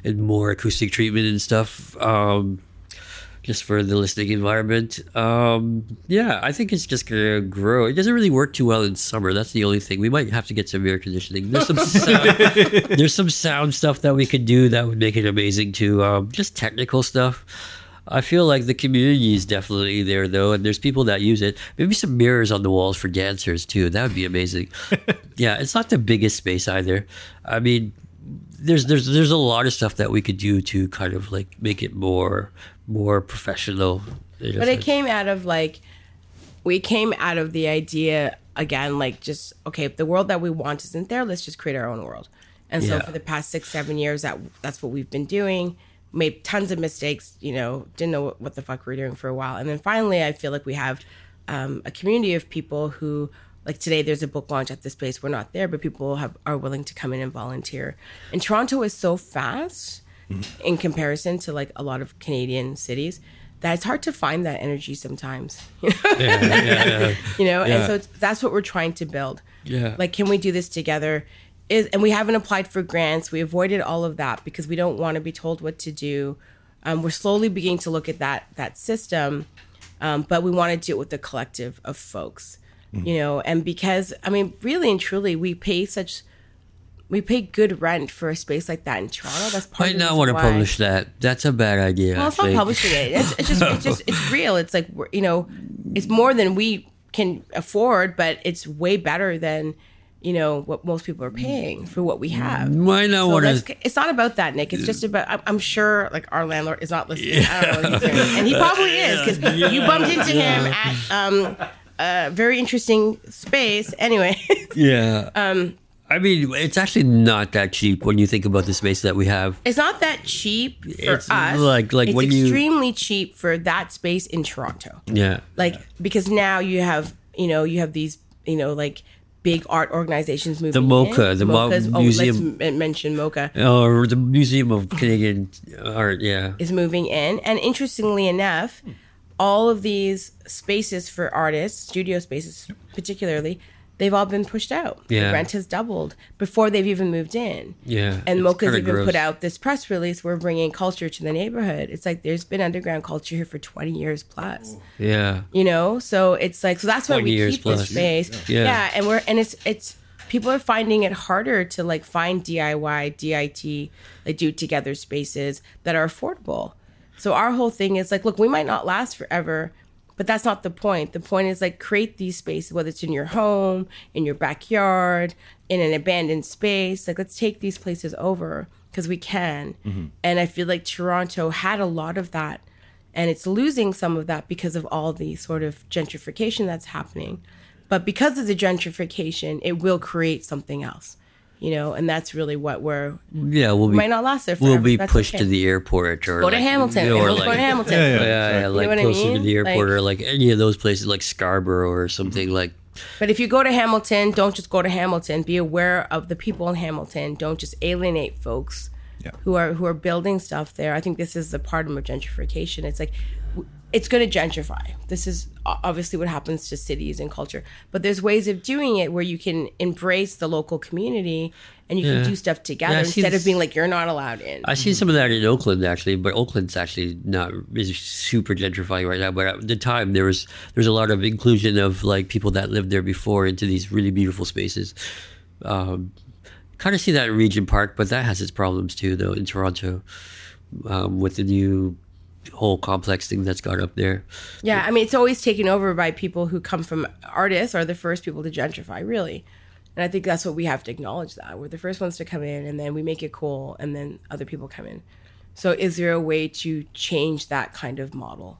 and more acoustic treatment and stuff. Um, just for the listening environment. Um, yeah, I think it's just gonna grow. It doesn't really work too well in summer. That's the only thing. We might have to get some air conditioning. There's some sound, there's some sound stuff that we could do that would make it amazing too. Um, just technical stuff. I feel like the community is definitely there though, and there's people that use it. Maybe some mirrors on the walls for dancers too. That would be amazing. yeah, it's not the biggest space either. I mean, there's there's there's a lot of stuff that we could do to kind of like make it more more professional. but it came out of like we came out of the idea again like just okay if the world that we want isn't there let's just create our own world and so for the past six seven years that that's what we've been doing made tons of mistakes you know didn't know what, the fuck we were doing for a while and then finally i feel like we have um, a community of people who like today there's a book launch at this place we're not there but people have are willing to come in and volunteer and toronto is so fast in comparison to like a lot of Canadian cities that it's hard to find that energy sometimes. you know, and Yeah. so it's, that's what we're trying to build. Yeah. Like, can we do this together? Is and we haven't applied for grants. We avoided all of that because we don't want to be told what to do. Um, we're slowly beginning to look at that that system, um, but we want to do it with a collective of folks. You know, and because I mean, really and truly, we pay such we pay good rent for a space like that in Toronto. That's part Might of the not reason want to publish that. That's a bad idea. well, it's not actually. publishing it. It's, it's just, it's just, it's real. It's like you know, it's more than we can afford, but it's way better than you know what most people are paying for what we have. Why not So to? it's not about that, Nick. It's just about. I'm, I'm sure, like our landlord is not listening. I don't know what he's hearing, and he probably is because you bumped into him at um, a very interesting space. Anyway, Yeah. Um. I mean, it's actually not that cheap when you think about the space that we have. it's not that cheap for It's us. like- like it's when you- extremely cheap for that space in Toronto. Yeah. Like because now you have you know you have these you know like big art organizations moving. MoCA, in. the Mo- MoCA's- oh, Museum- Oh, let's m- mention MoCA. Oh, or the Museum of Canadian Art. Yeah. is moving in. And interestingly enough, all of these spaces for artists, studio spaces particularly, they've all been pushed out. Yeah. The rent has doubled before they've even moved in. Yeah. And MoCA's even gross. put out this press release. We're bringing culture to the neighborhood. It's like there's been underground culture here for 20 years plus. Yeah. You know, so it's like so that's why we keep this space. Yeah. yeah, and we're and it's it's people are finding it harder to like find DIY, DIT, like do together spaces that are affordable. So our whole thing is like, look, we might not last forever, but that's not the point. The point is like create these spaces, whether it's in your home, in your backyard, in an abandoned space. Like let's take these places over because we can. Mm-hmm. And I feel like Toronto had a lot of that and it's losing some of that because of all the sort of gentrification that's happening. But because of the gentrification, it will create something else, you know, and that's really what we're Yeah. We'll be. might not last there forever. We'll be That's pushed okay. to the airport or go to like- Hamilton. or like, going to Hamilton. Yeah, Yeah, yeah, Exactly. like what I closer to the airport Like- or like any of those places like Scarborough or something like But if you go to Hamilton, don't just go to Hamilton. Be aware of the people in Hamilton. Don't just alienate folks Yeah. who are who are building stuff there. I think this is the part of gentrification. It's like w- it's going to gentrify. This is obviously what happens to cities and culture. But there's ways of doing it where you can embrace the local community and you Yeah. can do stuff together Yeah, instead of being like you're not allowed in. I see some of that in Oakland actually, but Oakland's actually not is super gentrifying right now. But at the time, there was there's a lot of inclusion of like people that lived there before into these really beautiful spaces. Um, kind of see that in Regent Park, but that has its problems too, though in Toronto um, with the new whole complex thing that's got up there. Yeah, I mean, it's always taken over by people who come from artists are the first people to gentrify, really. And I think that's what we have to acknowledge that. We're the first ones to come in and then we make it cool and then other people come in. So is there a way to change that kind of model?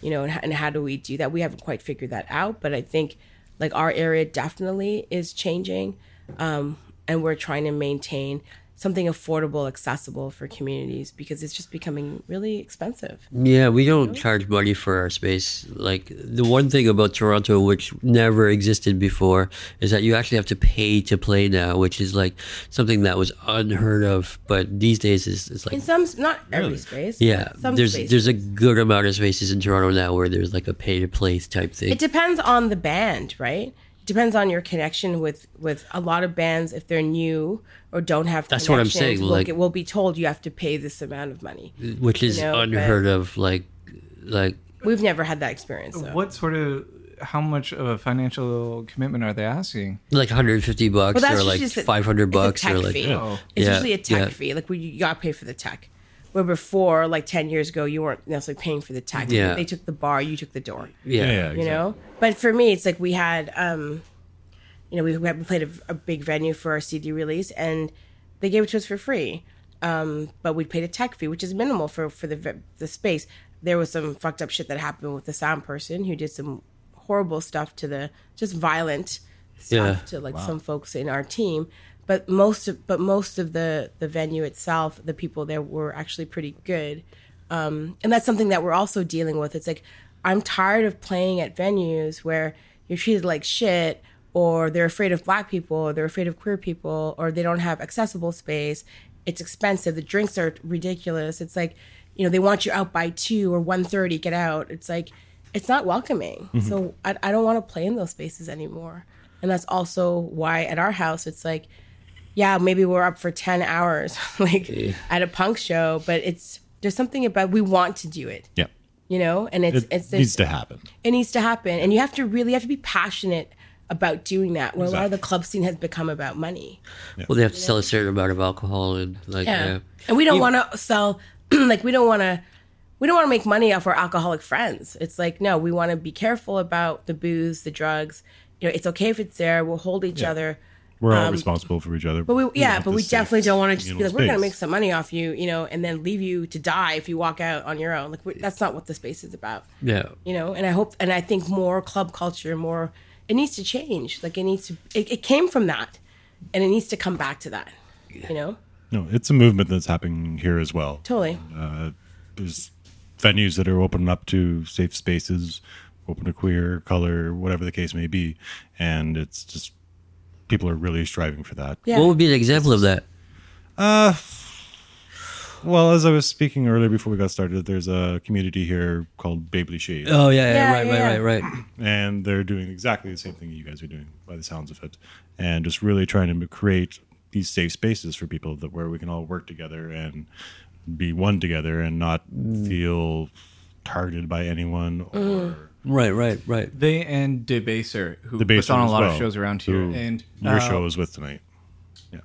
You know, and, and how do we do that? We haven't quite figured that out, but I think like our area definitely is changing. Um, and we're trying to maintain something affordable, accessible for communities because it's just becoming really expensive. Yeah, we don't charge money for our space. Like the one thing about Toronto, which never existed before, is that you actually have to pay to play now, which is like something that was unheard of. But these days, is it's like In some, not every space. yeah, some there's spaces. there's a good amount of spaces in Toronto now where there's like a pay to play type thing. It depends on the band, right? It depends on your connection with with a lot of bands. If they're new or don't have, That's what I'm connections, saying, like- get, we'll be told you have to pay this amount of money. which is you know, unheard of. Like, like We've never had that experience. Though. What sort of how much of a financial commitment are they asking? like 150 bucks Well, or like just a- 500 a bucks tech or like fee. Oh. It's Yeah, usually a tech yeah. fee. Like we, you got to pay for the tech. Where before, like ten years ago, you weren't necessarily paying for the tech. Yeah. They took the bar, you took the door. yeah, Yeah, yeah, you know but for me it's like we had um you know we, we played a, a big venue for our cd release and they gave it to us for free um but we paid a tech fee which is minimal for for the the space there was some fucked up shit that happened with the sound person who did some horrible stuff to the just violent stuff Yeah. to like some folks in our team but most of but most of the the venue itself the people there were actually pretty good um, and that's something that we're also dealing with. It's like I'm tired of playing at venues where you're treated like shit, or they're afraid of black people, or they're afraid of queer people, or they don't have accessible space. It's expensive. The drinks are ridiculous. It's like, you know, they want you out by two or 1.30, Get out. It's like, it's not welcoming. Mm-hmm. So I, I don't want to play in those spaces anymore. And that's also why at our house it's like, yeah, maybe we're up for 10 hours like at a punk show, but it's there's something about we want to do it, Yeah. you know? And it's It it's needs to happen. it needs to happen and you have to really have to be passionate about doing that. Where a lot of the club scene has become about money. Well, they have to sell a certain amount of alcohol and like Yeah. yeah. And we don't want to sell like we don't want to we don't want to make money off our alcoholic friends. It's like no, we want to be careful about the booze, the drugs. You know, it's okay if it's there. We'll hold each other. We're all responsible for each other. Um, But we, yeah, want but we definitely don't want to just be communal like, we're going to make some money off you, you know, and then leave you to die if you walk out on your own. Like, we, that's not what the space is about, Yeah. you know. And I hope, and I think more club culture, more, it needs to change. Like, it needs to, it, it came from that, and it needs to come back to that, you know. No, it's a movement that's happening here as well. Totally. There's venues that are opening up to safe spaces, open to queer, color, whatever the case may be, and it's just people are really striving for that. Yeah. What would be an example of that? Uh, Well, as I was speaking earlier before we got started, there's a community here called Babely Shade, Oh yeah, yeah, Yeah, right, yeah, right, right, right. and they're doing exactly the same thing you guys are doing by the sounds of it, and just really trying to create these safe spaces for people that where we can all work together and be one together and not feel targeted by anyone or Right, right, right. They and Debaser, who the puts on a lot well, of shows around here, and your uh, show is with tonight.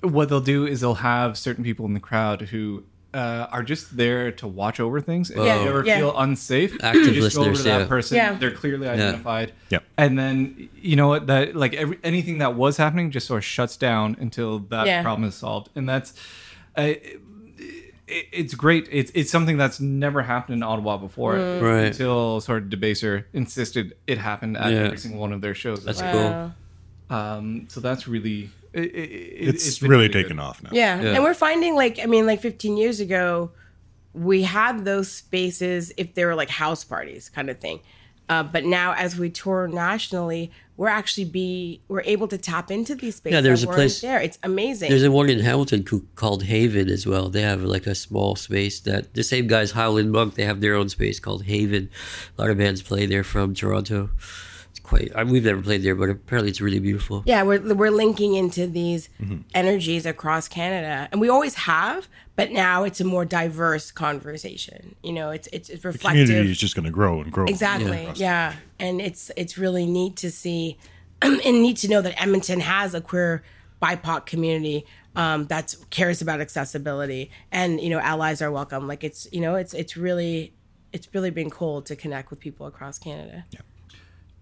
what they'll do is they'll have certain people in the crowd who uh, are just there to watch over things. If Yeah, you ever yeah. feel unsafe, Active you just go over to that yeah. person. Yeah. They're clearly identified. Yep. And then you know what that like every, anything that was happening just sort of shuts down until that Yeah. problem is solved, and that's. Uh, it, it's great. It's it's something that's never happened in Ottawa before, Right. until sort of Debaser insisted it happened at Yeah. every single one of their shows. That's as cool. Um, so that's really it, it, it- It's, been really taken off now. Yeah. Yeah. And we're finding like I mean like 15 years ago we had those spaces if they were like house parties kind of thing. Uh, but now as we tour nationally, we're actually be we're able to tap into these spaces. Yeah, there's a place- there. It's amazing. There's a one in Hamilton called Haven as well. They have like a small space that the same guys, Howlin' Monk, they have their own space called Haven. A lot of bands play there from Toronto. It's quite. I, we've never played there, but apparently it's really beautiful. yeah, we're we're linking into these Mm-hmm. energies across Canada, and we always have. But now it's a more diverse conversation. You know, it's it's, it's The reflective. community is just going to grow and grow. Exactly. across Yeah. And it's it's really neat to see and neat to know that Edmonton has a queer BIPOC community um, that cares about accessibility and you know allies are welcome. Like it's you know it's it's really it's really been cool to connect with people across Canada.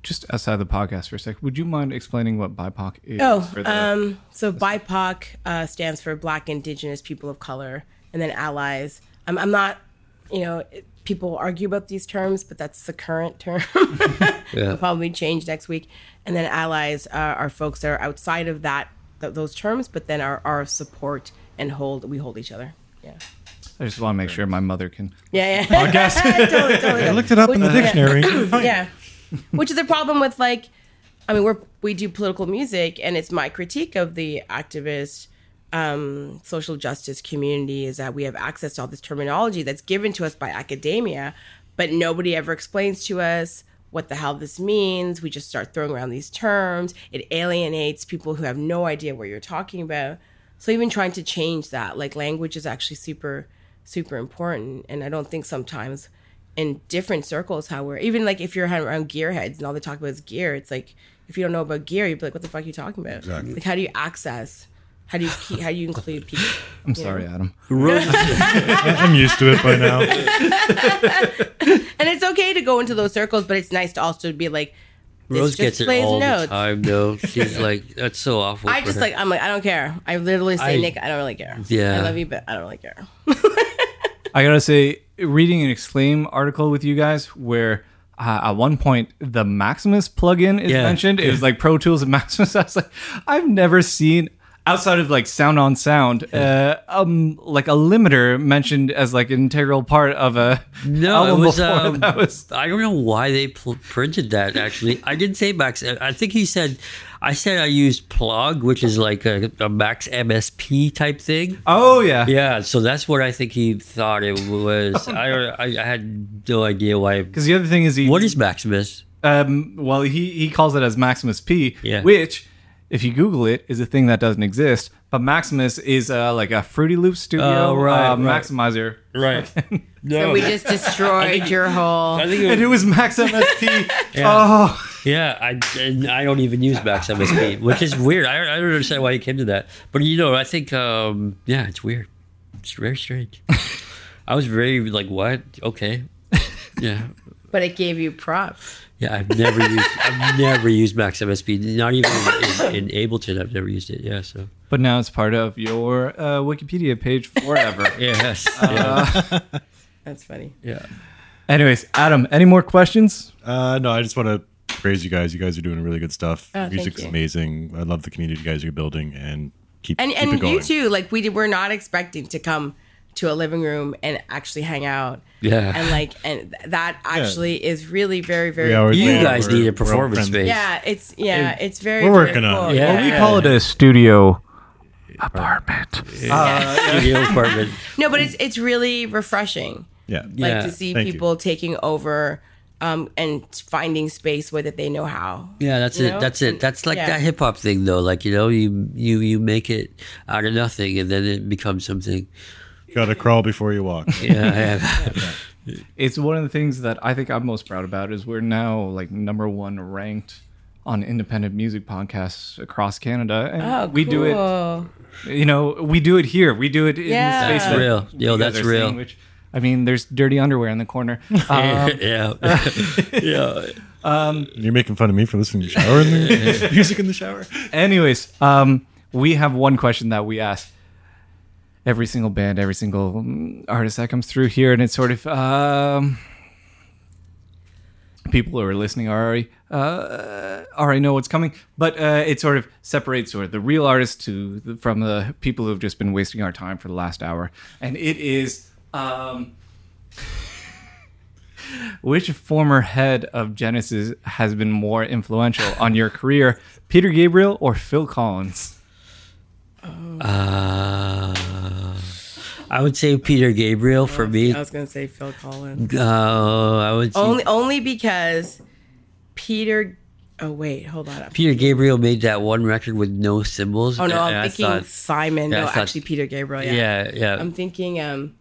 Just outside the podcast for a sec, would you mind explaining what BIPOC is? Oh, for the- um, so BIPOC uh, stands for Black, Indigenous, People of Color, and then allies. I'm, I'm not, you know, it- people argue about these terms, but that's the current term. Yeah. It'll probably change next week. And then allies uh, are folks that are outside of that th- those terms, but then are our support and hold. We hold each other. Yeah. I just want to make sure my mother can. Yeah. Yeah. Podcast. totally, totally. I looked it up in the Yeah. dictionary. Fine. yeah which is a problem with like i mean we're we do political music and it's my critique of the activist um, social justice community is that we have access to all this terminology that's given to us by academia but nobody ever explains to us what the hell this means. We just start throwing around these terms. It alienates people who have no idea what you're talking about. So even trying to change that like language is actually super super important. And i don't think sometimes in different circles how we're even like if you're around gearheads and all they talk about is gear it's like if you don't know about gear you'd be like what the fuck are you talking about Exactly. like how do you access how do you keep, how do you include people I'm sorry, Adam. Rose, I'm used to it by now. and it's okay to go into those circles but it's nice to also be like this Rose just gets it plays all the notes. time, though. She's like, that's so awful. I just her. like I'm like I don't care. I literally say I- Nick, I don't really care. Yeah. I love you, but I don't really care. I gotta say, reading an Exclaim article with you guys where. Uh, at one point, the Maximus plugin is Yeah. mentioned. It was like Pro Tools and Maximus. I was like, I've never seen outside of like sound on sound, uh, um, like a limiter mentioned as like an integral part of a No, it was. before. Um, that was I don't know why they pl- printed that. Actually, I didn't say Max. I think he said. I said I used plug, which is like a, a Max MSP type thing. oh yeah, Yeah, so that's what I think he thought it was. I, don't- I I had no idea why. Because the other thing is he What is Maximus? Um, well, he he calls it as Maximus P, Yeah. which, if you Google it, is a thing that doesn't exist. But Maximus is uh, like a Fruity Loop Studio Oh, right, uh, right. maximizer, Right. So we just destroyed your whole. I think and it it was, was Max MSP. Yeah. Oh, yeah, I and I don't even use Max MSP, which is weird. I, I don't understand why he came to that. But you know, I think um, yeah, it's weird. It's very strange. I was very like, what? Okay. Yeah. but it gave you props. Yeah, I've never used I've never used Max MSP. Not even in, in Ableton. I've never used it. Yeah. So. But now it's part of your uh, Wikipedia page forever. Yes. Uh, That's funny. yeah. Anyways, Adam, any more questions? Uh, no, I just want to praise you guys. You guys are doing really good stuff. Oh, thank Music's you. amazing. I love the community you guys are building and keep And keep and it going. you too. Like we did, we're not expecting to come to a living room and actually hang out. Yeah. And like and that actually is really very very. Yeah, You guys need a performance space. yeah, it's yeah, it's very. We're very working on cool. Yeah. Well, we call it a studio apartment. Studio apartment. No, but it's it's really refreshing. Yeah. Like Yeah. to see Thank you. people taking over. Um, and finding space where that they know how. Yeah, that's it. know? That's it. That's like Yeah. that hip hop thing, though. Like you know, you you you make it out of nothing, and then it becomes something. You Got to crawl before you walk. Yeah, yeah. It's one of the things that I think I'm most proud about is we're now like number one ranked on independent music podcasts across Canada, and Oh, we do it. You know, we do it here. We do it in Yeah. the space. That's real. Yo, that's real. seeing, which I mean, there's dirty underwear in the corner. Um, yeah, yeah. You're making fun of me for listening to your shower in the music in the shower. Anyways, um, we have one question that we ask every single band, every single mm, artist that comes through here, and it's sort of um, people who are listening already uh, already know what's coming, but uh, it sort of separates sort of the real artists to the, from the people who have just been wasting our time for the last hour, and it is. Um, which former head of Genesis has been more influential on your career, Peter Gabriel or Phil Collins? Uh, I would say Peter Gabriel for me. I was gonna say Phil Collins. Uh, I would say Only only because Peter. Oh wait, hold on. Peter Gabriel made that one record with no symbols. Oh no, and I'm I thinking thought- Simon. yeah, I no, thought- actually Peter Gabriel. Yeah. yeah, yeah. I'm thinking um,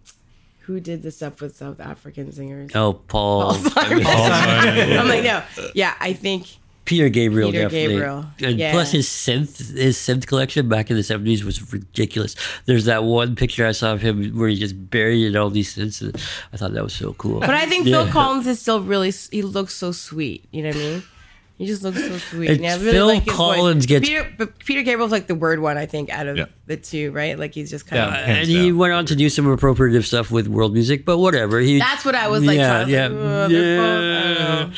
who did the stuff with South African singers? oh, Paul. Simon. I'm like no. Yeah, I think Peter Gabriel Peter definitely. Gabriel, And yeah. plus his synth his synth collection back in the seventies was ridiculous. There's that one picture I saw of him where he just buried in all these synths. and I thought that was so cool. But I think Yeah. Phil Collins is still really. He looks so sweet. You know what I mean? He just looks so sweet. It's And I really Phil like his voice. Collins gets- Peter, but Peter Gabriel's like the word one. I think out of Yeah. the two, right? Like he's just kind Yeah. of. and Hands he down. went on to do some appropriative stuff with world music, but whatever. He That's what I was like. Yeah, trying to yeah, Like, "Ugh, both- I don't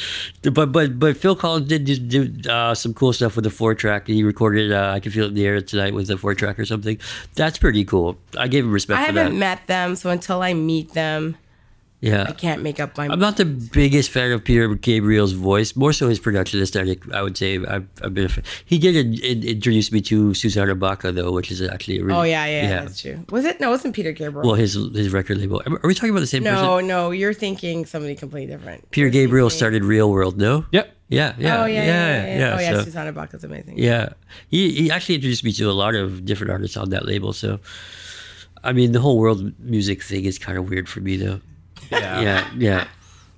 know." But but but Phil Collins did just do uh, some cool stuff with the four track. He recorded uh, "I Can Feel It in the Air" tonight with the four track or something. That's pretty cool. I gave him respect I for that. haven't met them, so until I meet them, yeah, I can't make up my. Mind. I'm not the biggest fan of Peter Gabriel's voice. More so his production aesthetic. I would say I've, I've been. A fan. He did in, in, introduce me to Susana Baca though, which is actually a really. Oh yeah, yeah, that's true. Was it? No, it wasn't Peter Gabriel. Well, his his record label. Are we talking about the same no, person? no, no, you're thinking somebody completely different. Peter You're Gabriel thinking- started Real World. No. Yep. Yeah. Yeah. Oh yeah, yeah, yeah. yeah. Oh yeah, so- Susana Baca's amazing. Yeah, he he actually introduced me to a lot of different artists on that label. So, I mean, the whole world music thing is kind of weird for me, though. Yeah. Yeah, yeah,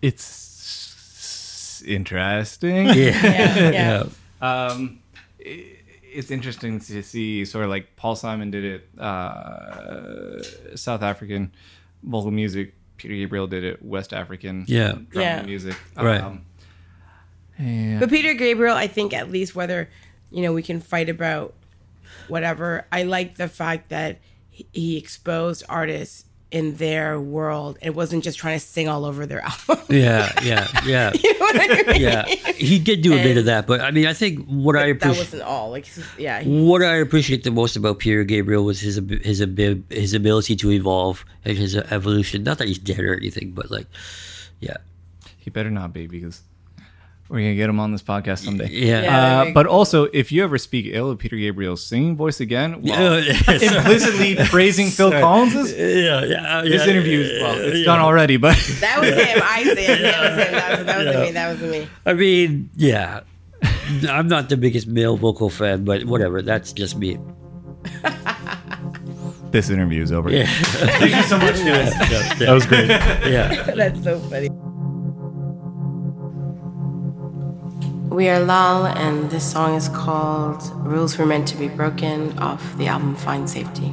It's interesting. yeah, yeah, yeah. Um, i- it's interesting to see sort of like Paul Simon did it, uh, South African vocal music. Peter Gabriel did it, West African Yeah. drum Yeah. music. Right. Um, yeah. But Peter Gabriel, I think at least whether you know we can fight about whatever. I like the fact that he- he exposed artists in their world. It wasn't just trying to sing all over their album. yeah, yeah, yeah, you know what I mean? yeah. He did do a bit of that, but I mean, I think what I That appreciate. wasn't all. Like, yeah, he, What I appreciate the most about Peter Gabriel was his his his ability to evolve and his evolution. Not that he's dead or anything, but like, yeah, he better not be because we're gonna get him on this podcast someday. yeah. Yeah. Uh, but also, if you ever speak ill of Peter Gabriel's singing voice again, well, implicitly praising Phil Collins's, yeah, yeah. this yeah, interview is well, it's yeah. done already. But that was him. I said that was him. That was, that was me. That was me. I mean, yeah. I'm not the biggest male vocal fan, but whatever. That's just me. this interview is over. Yeah. Thank you so much, guys. That was great. yeah. That's so funny. We are Lal, and this song is called Rules Were Meant to Be Broken off the album Find Safety.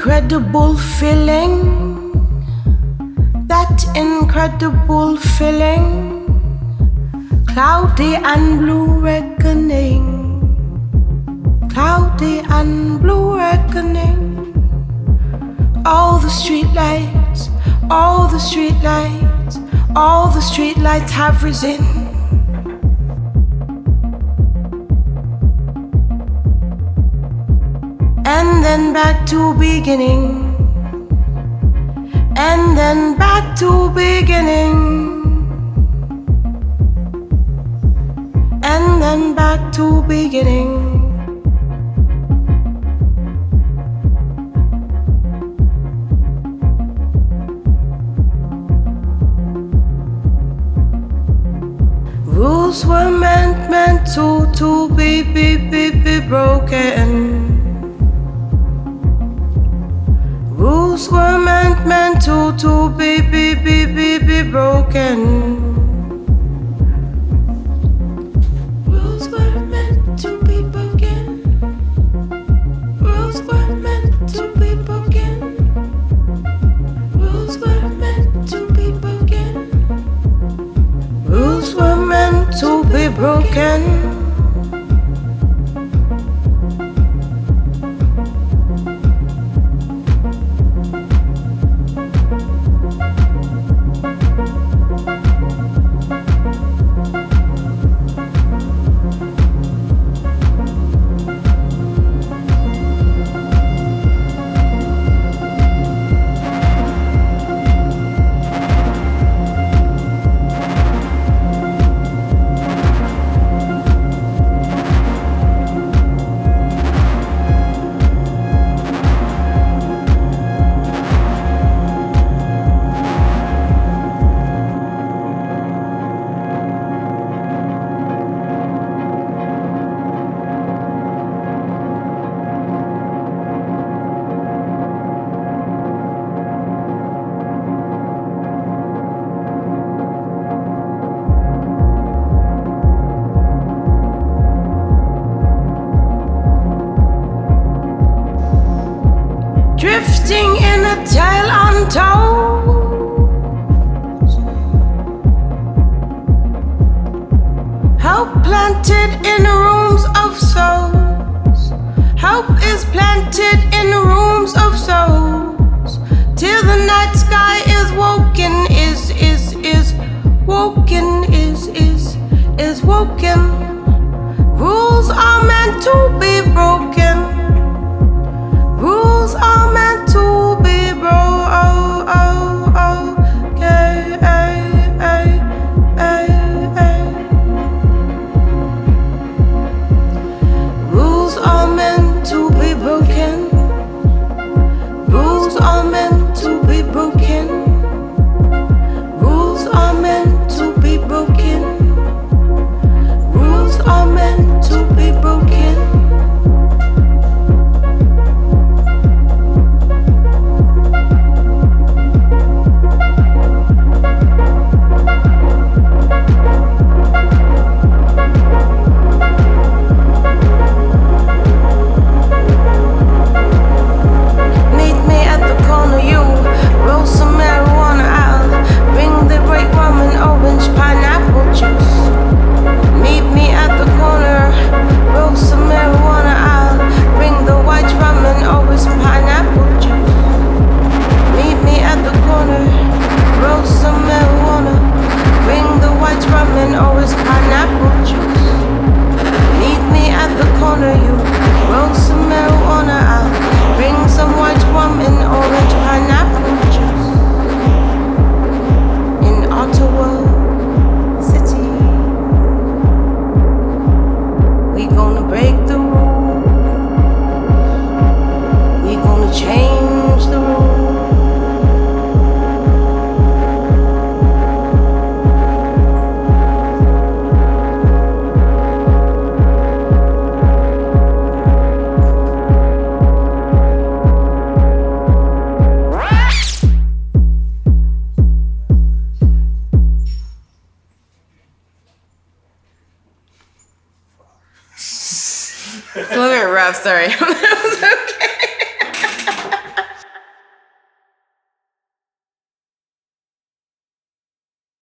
incredible feeling, that incredible feeling, cloudy and blue reckoning, cloudy and blue reckoning. All the streetlights, all the streetlights, all the streetlights have risen. then back to beginning. And then back to beginning. And then back to beginning. Rules were meant, meant to, to be, be, be, be broken. broken.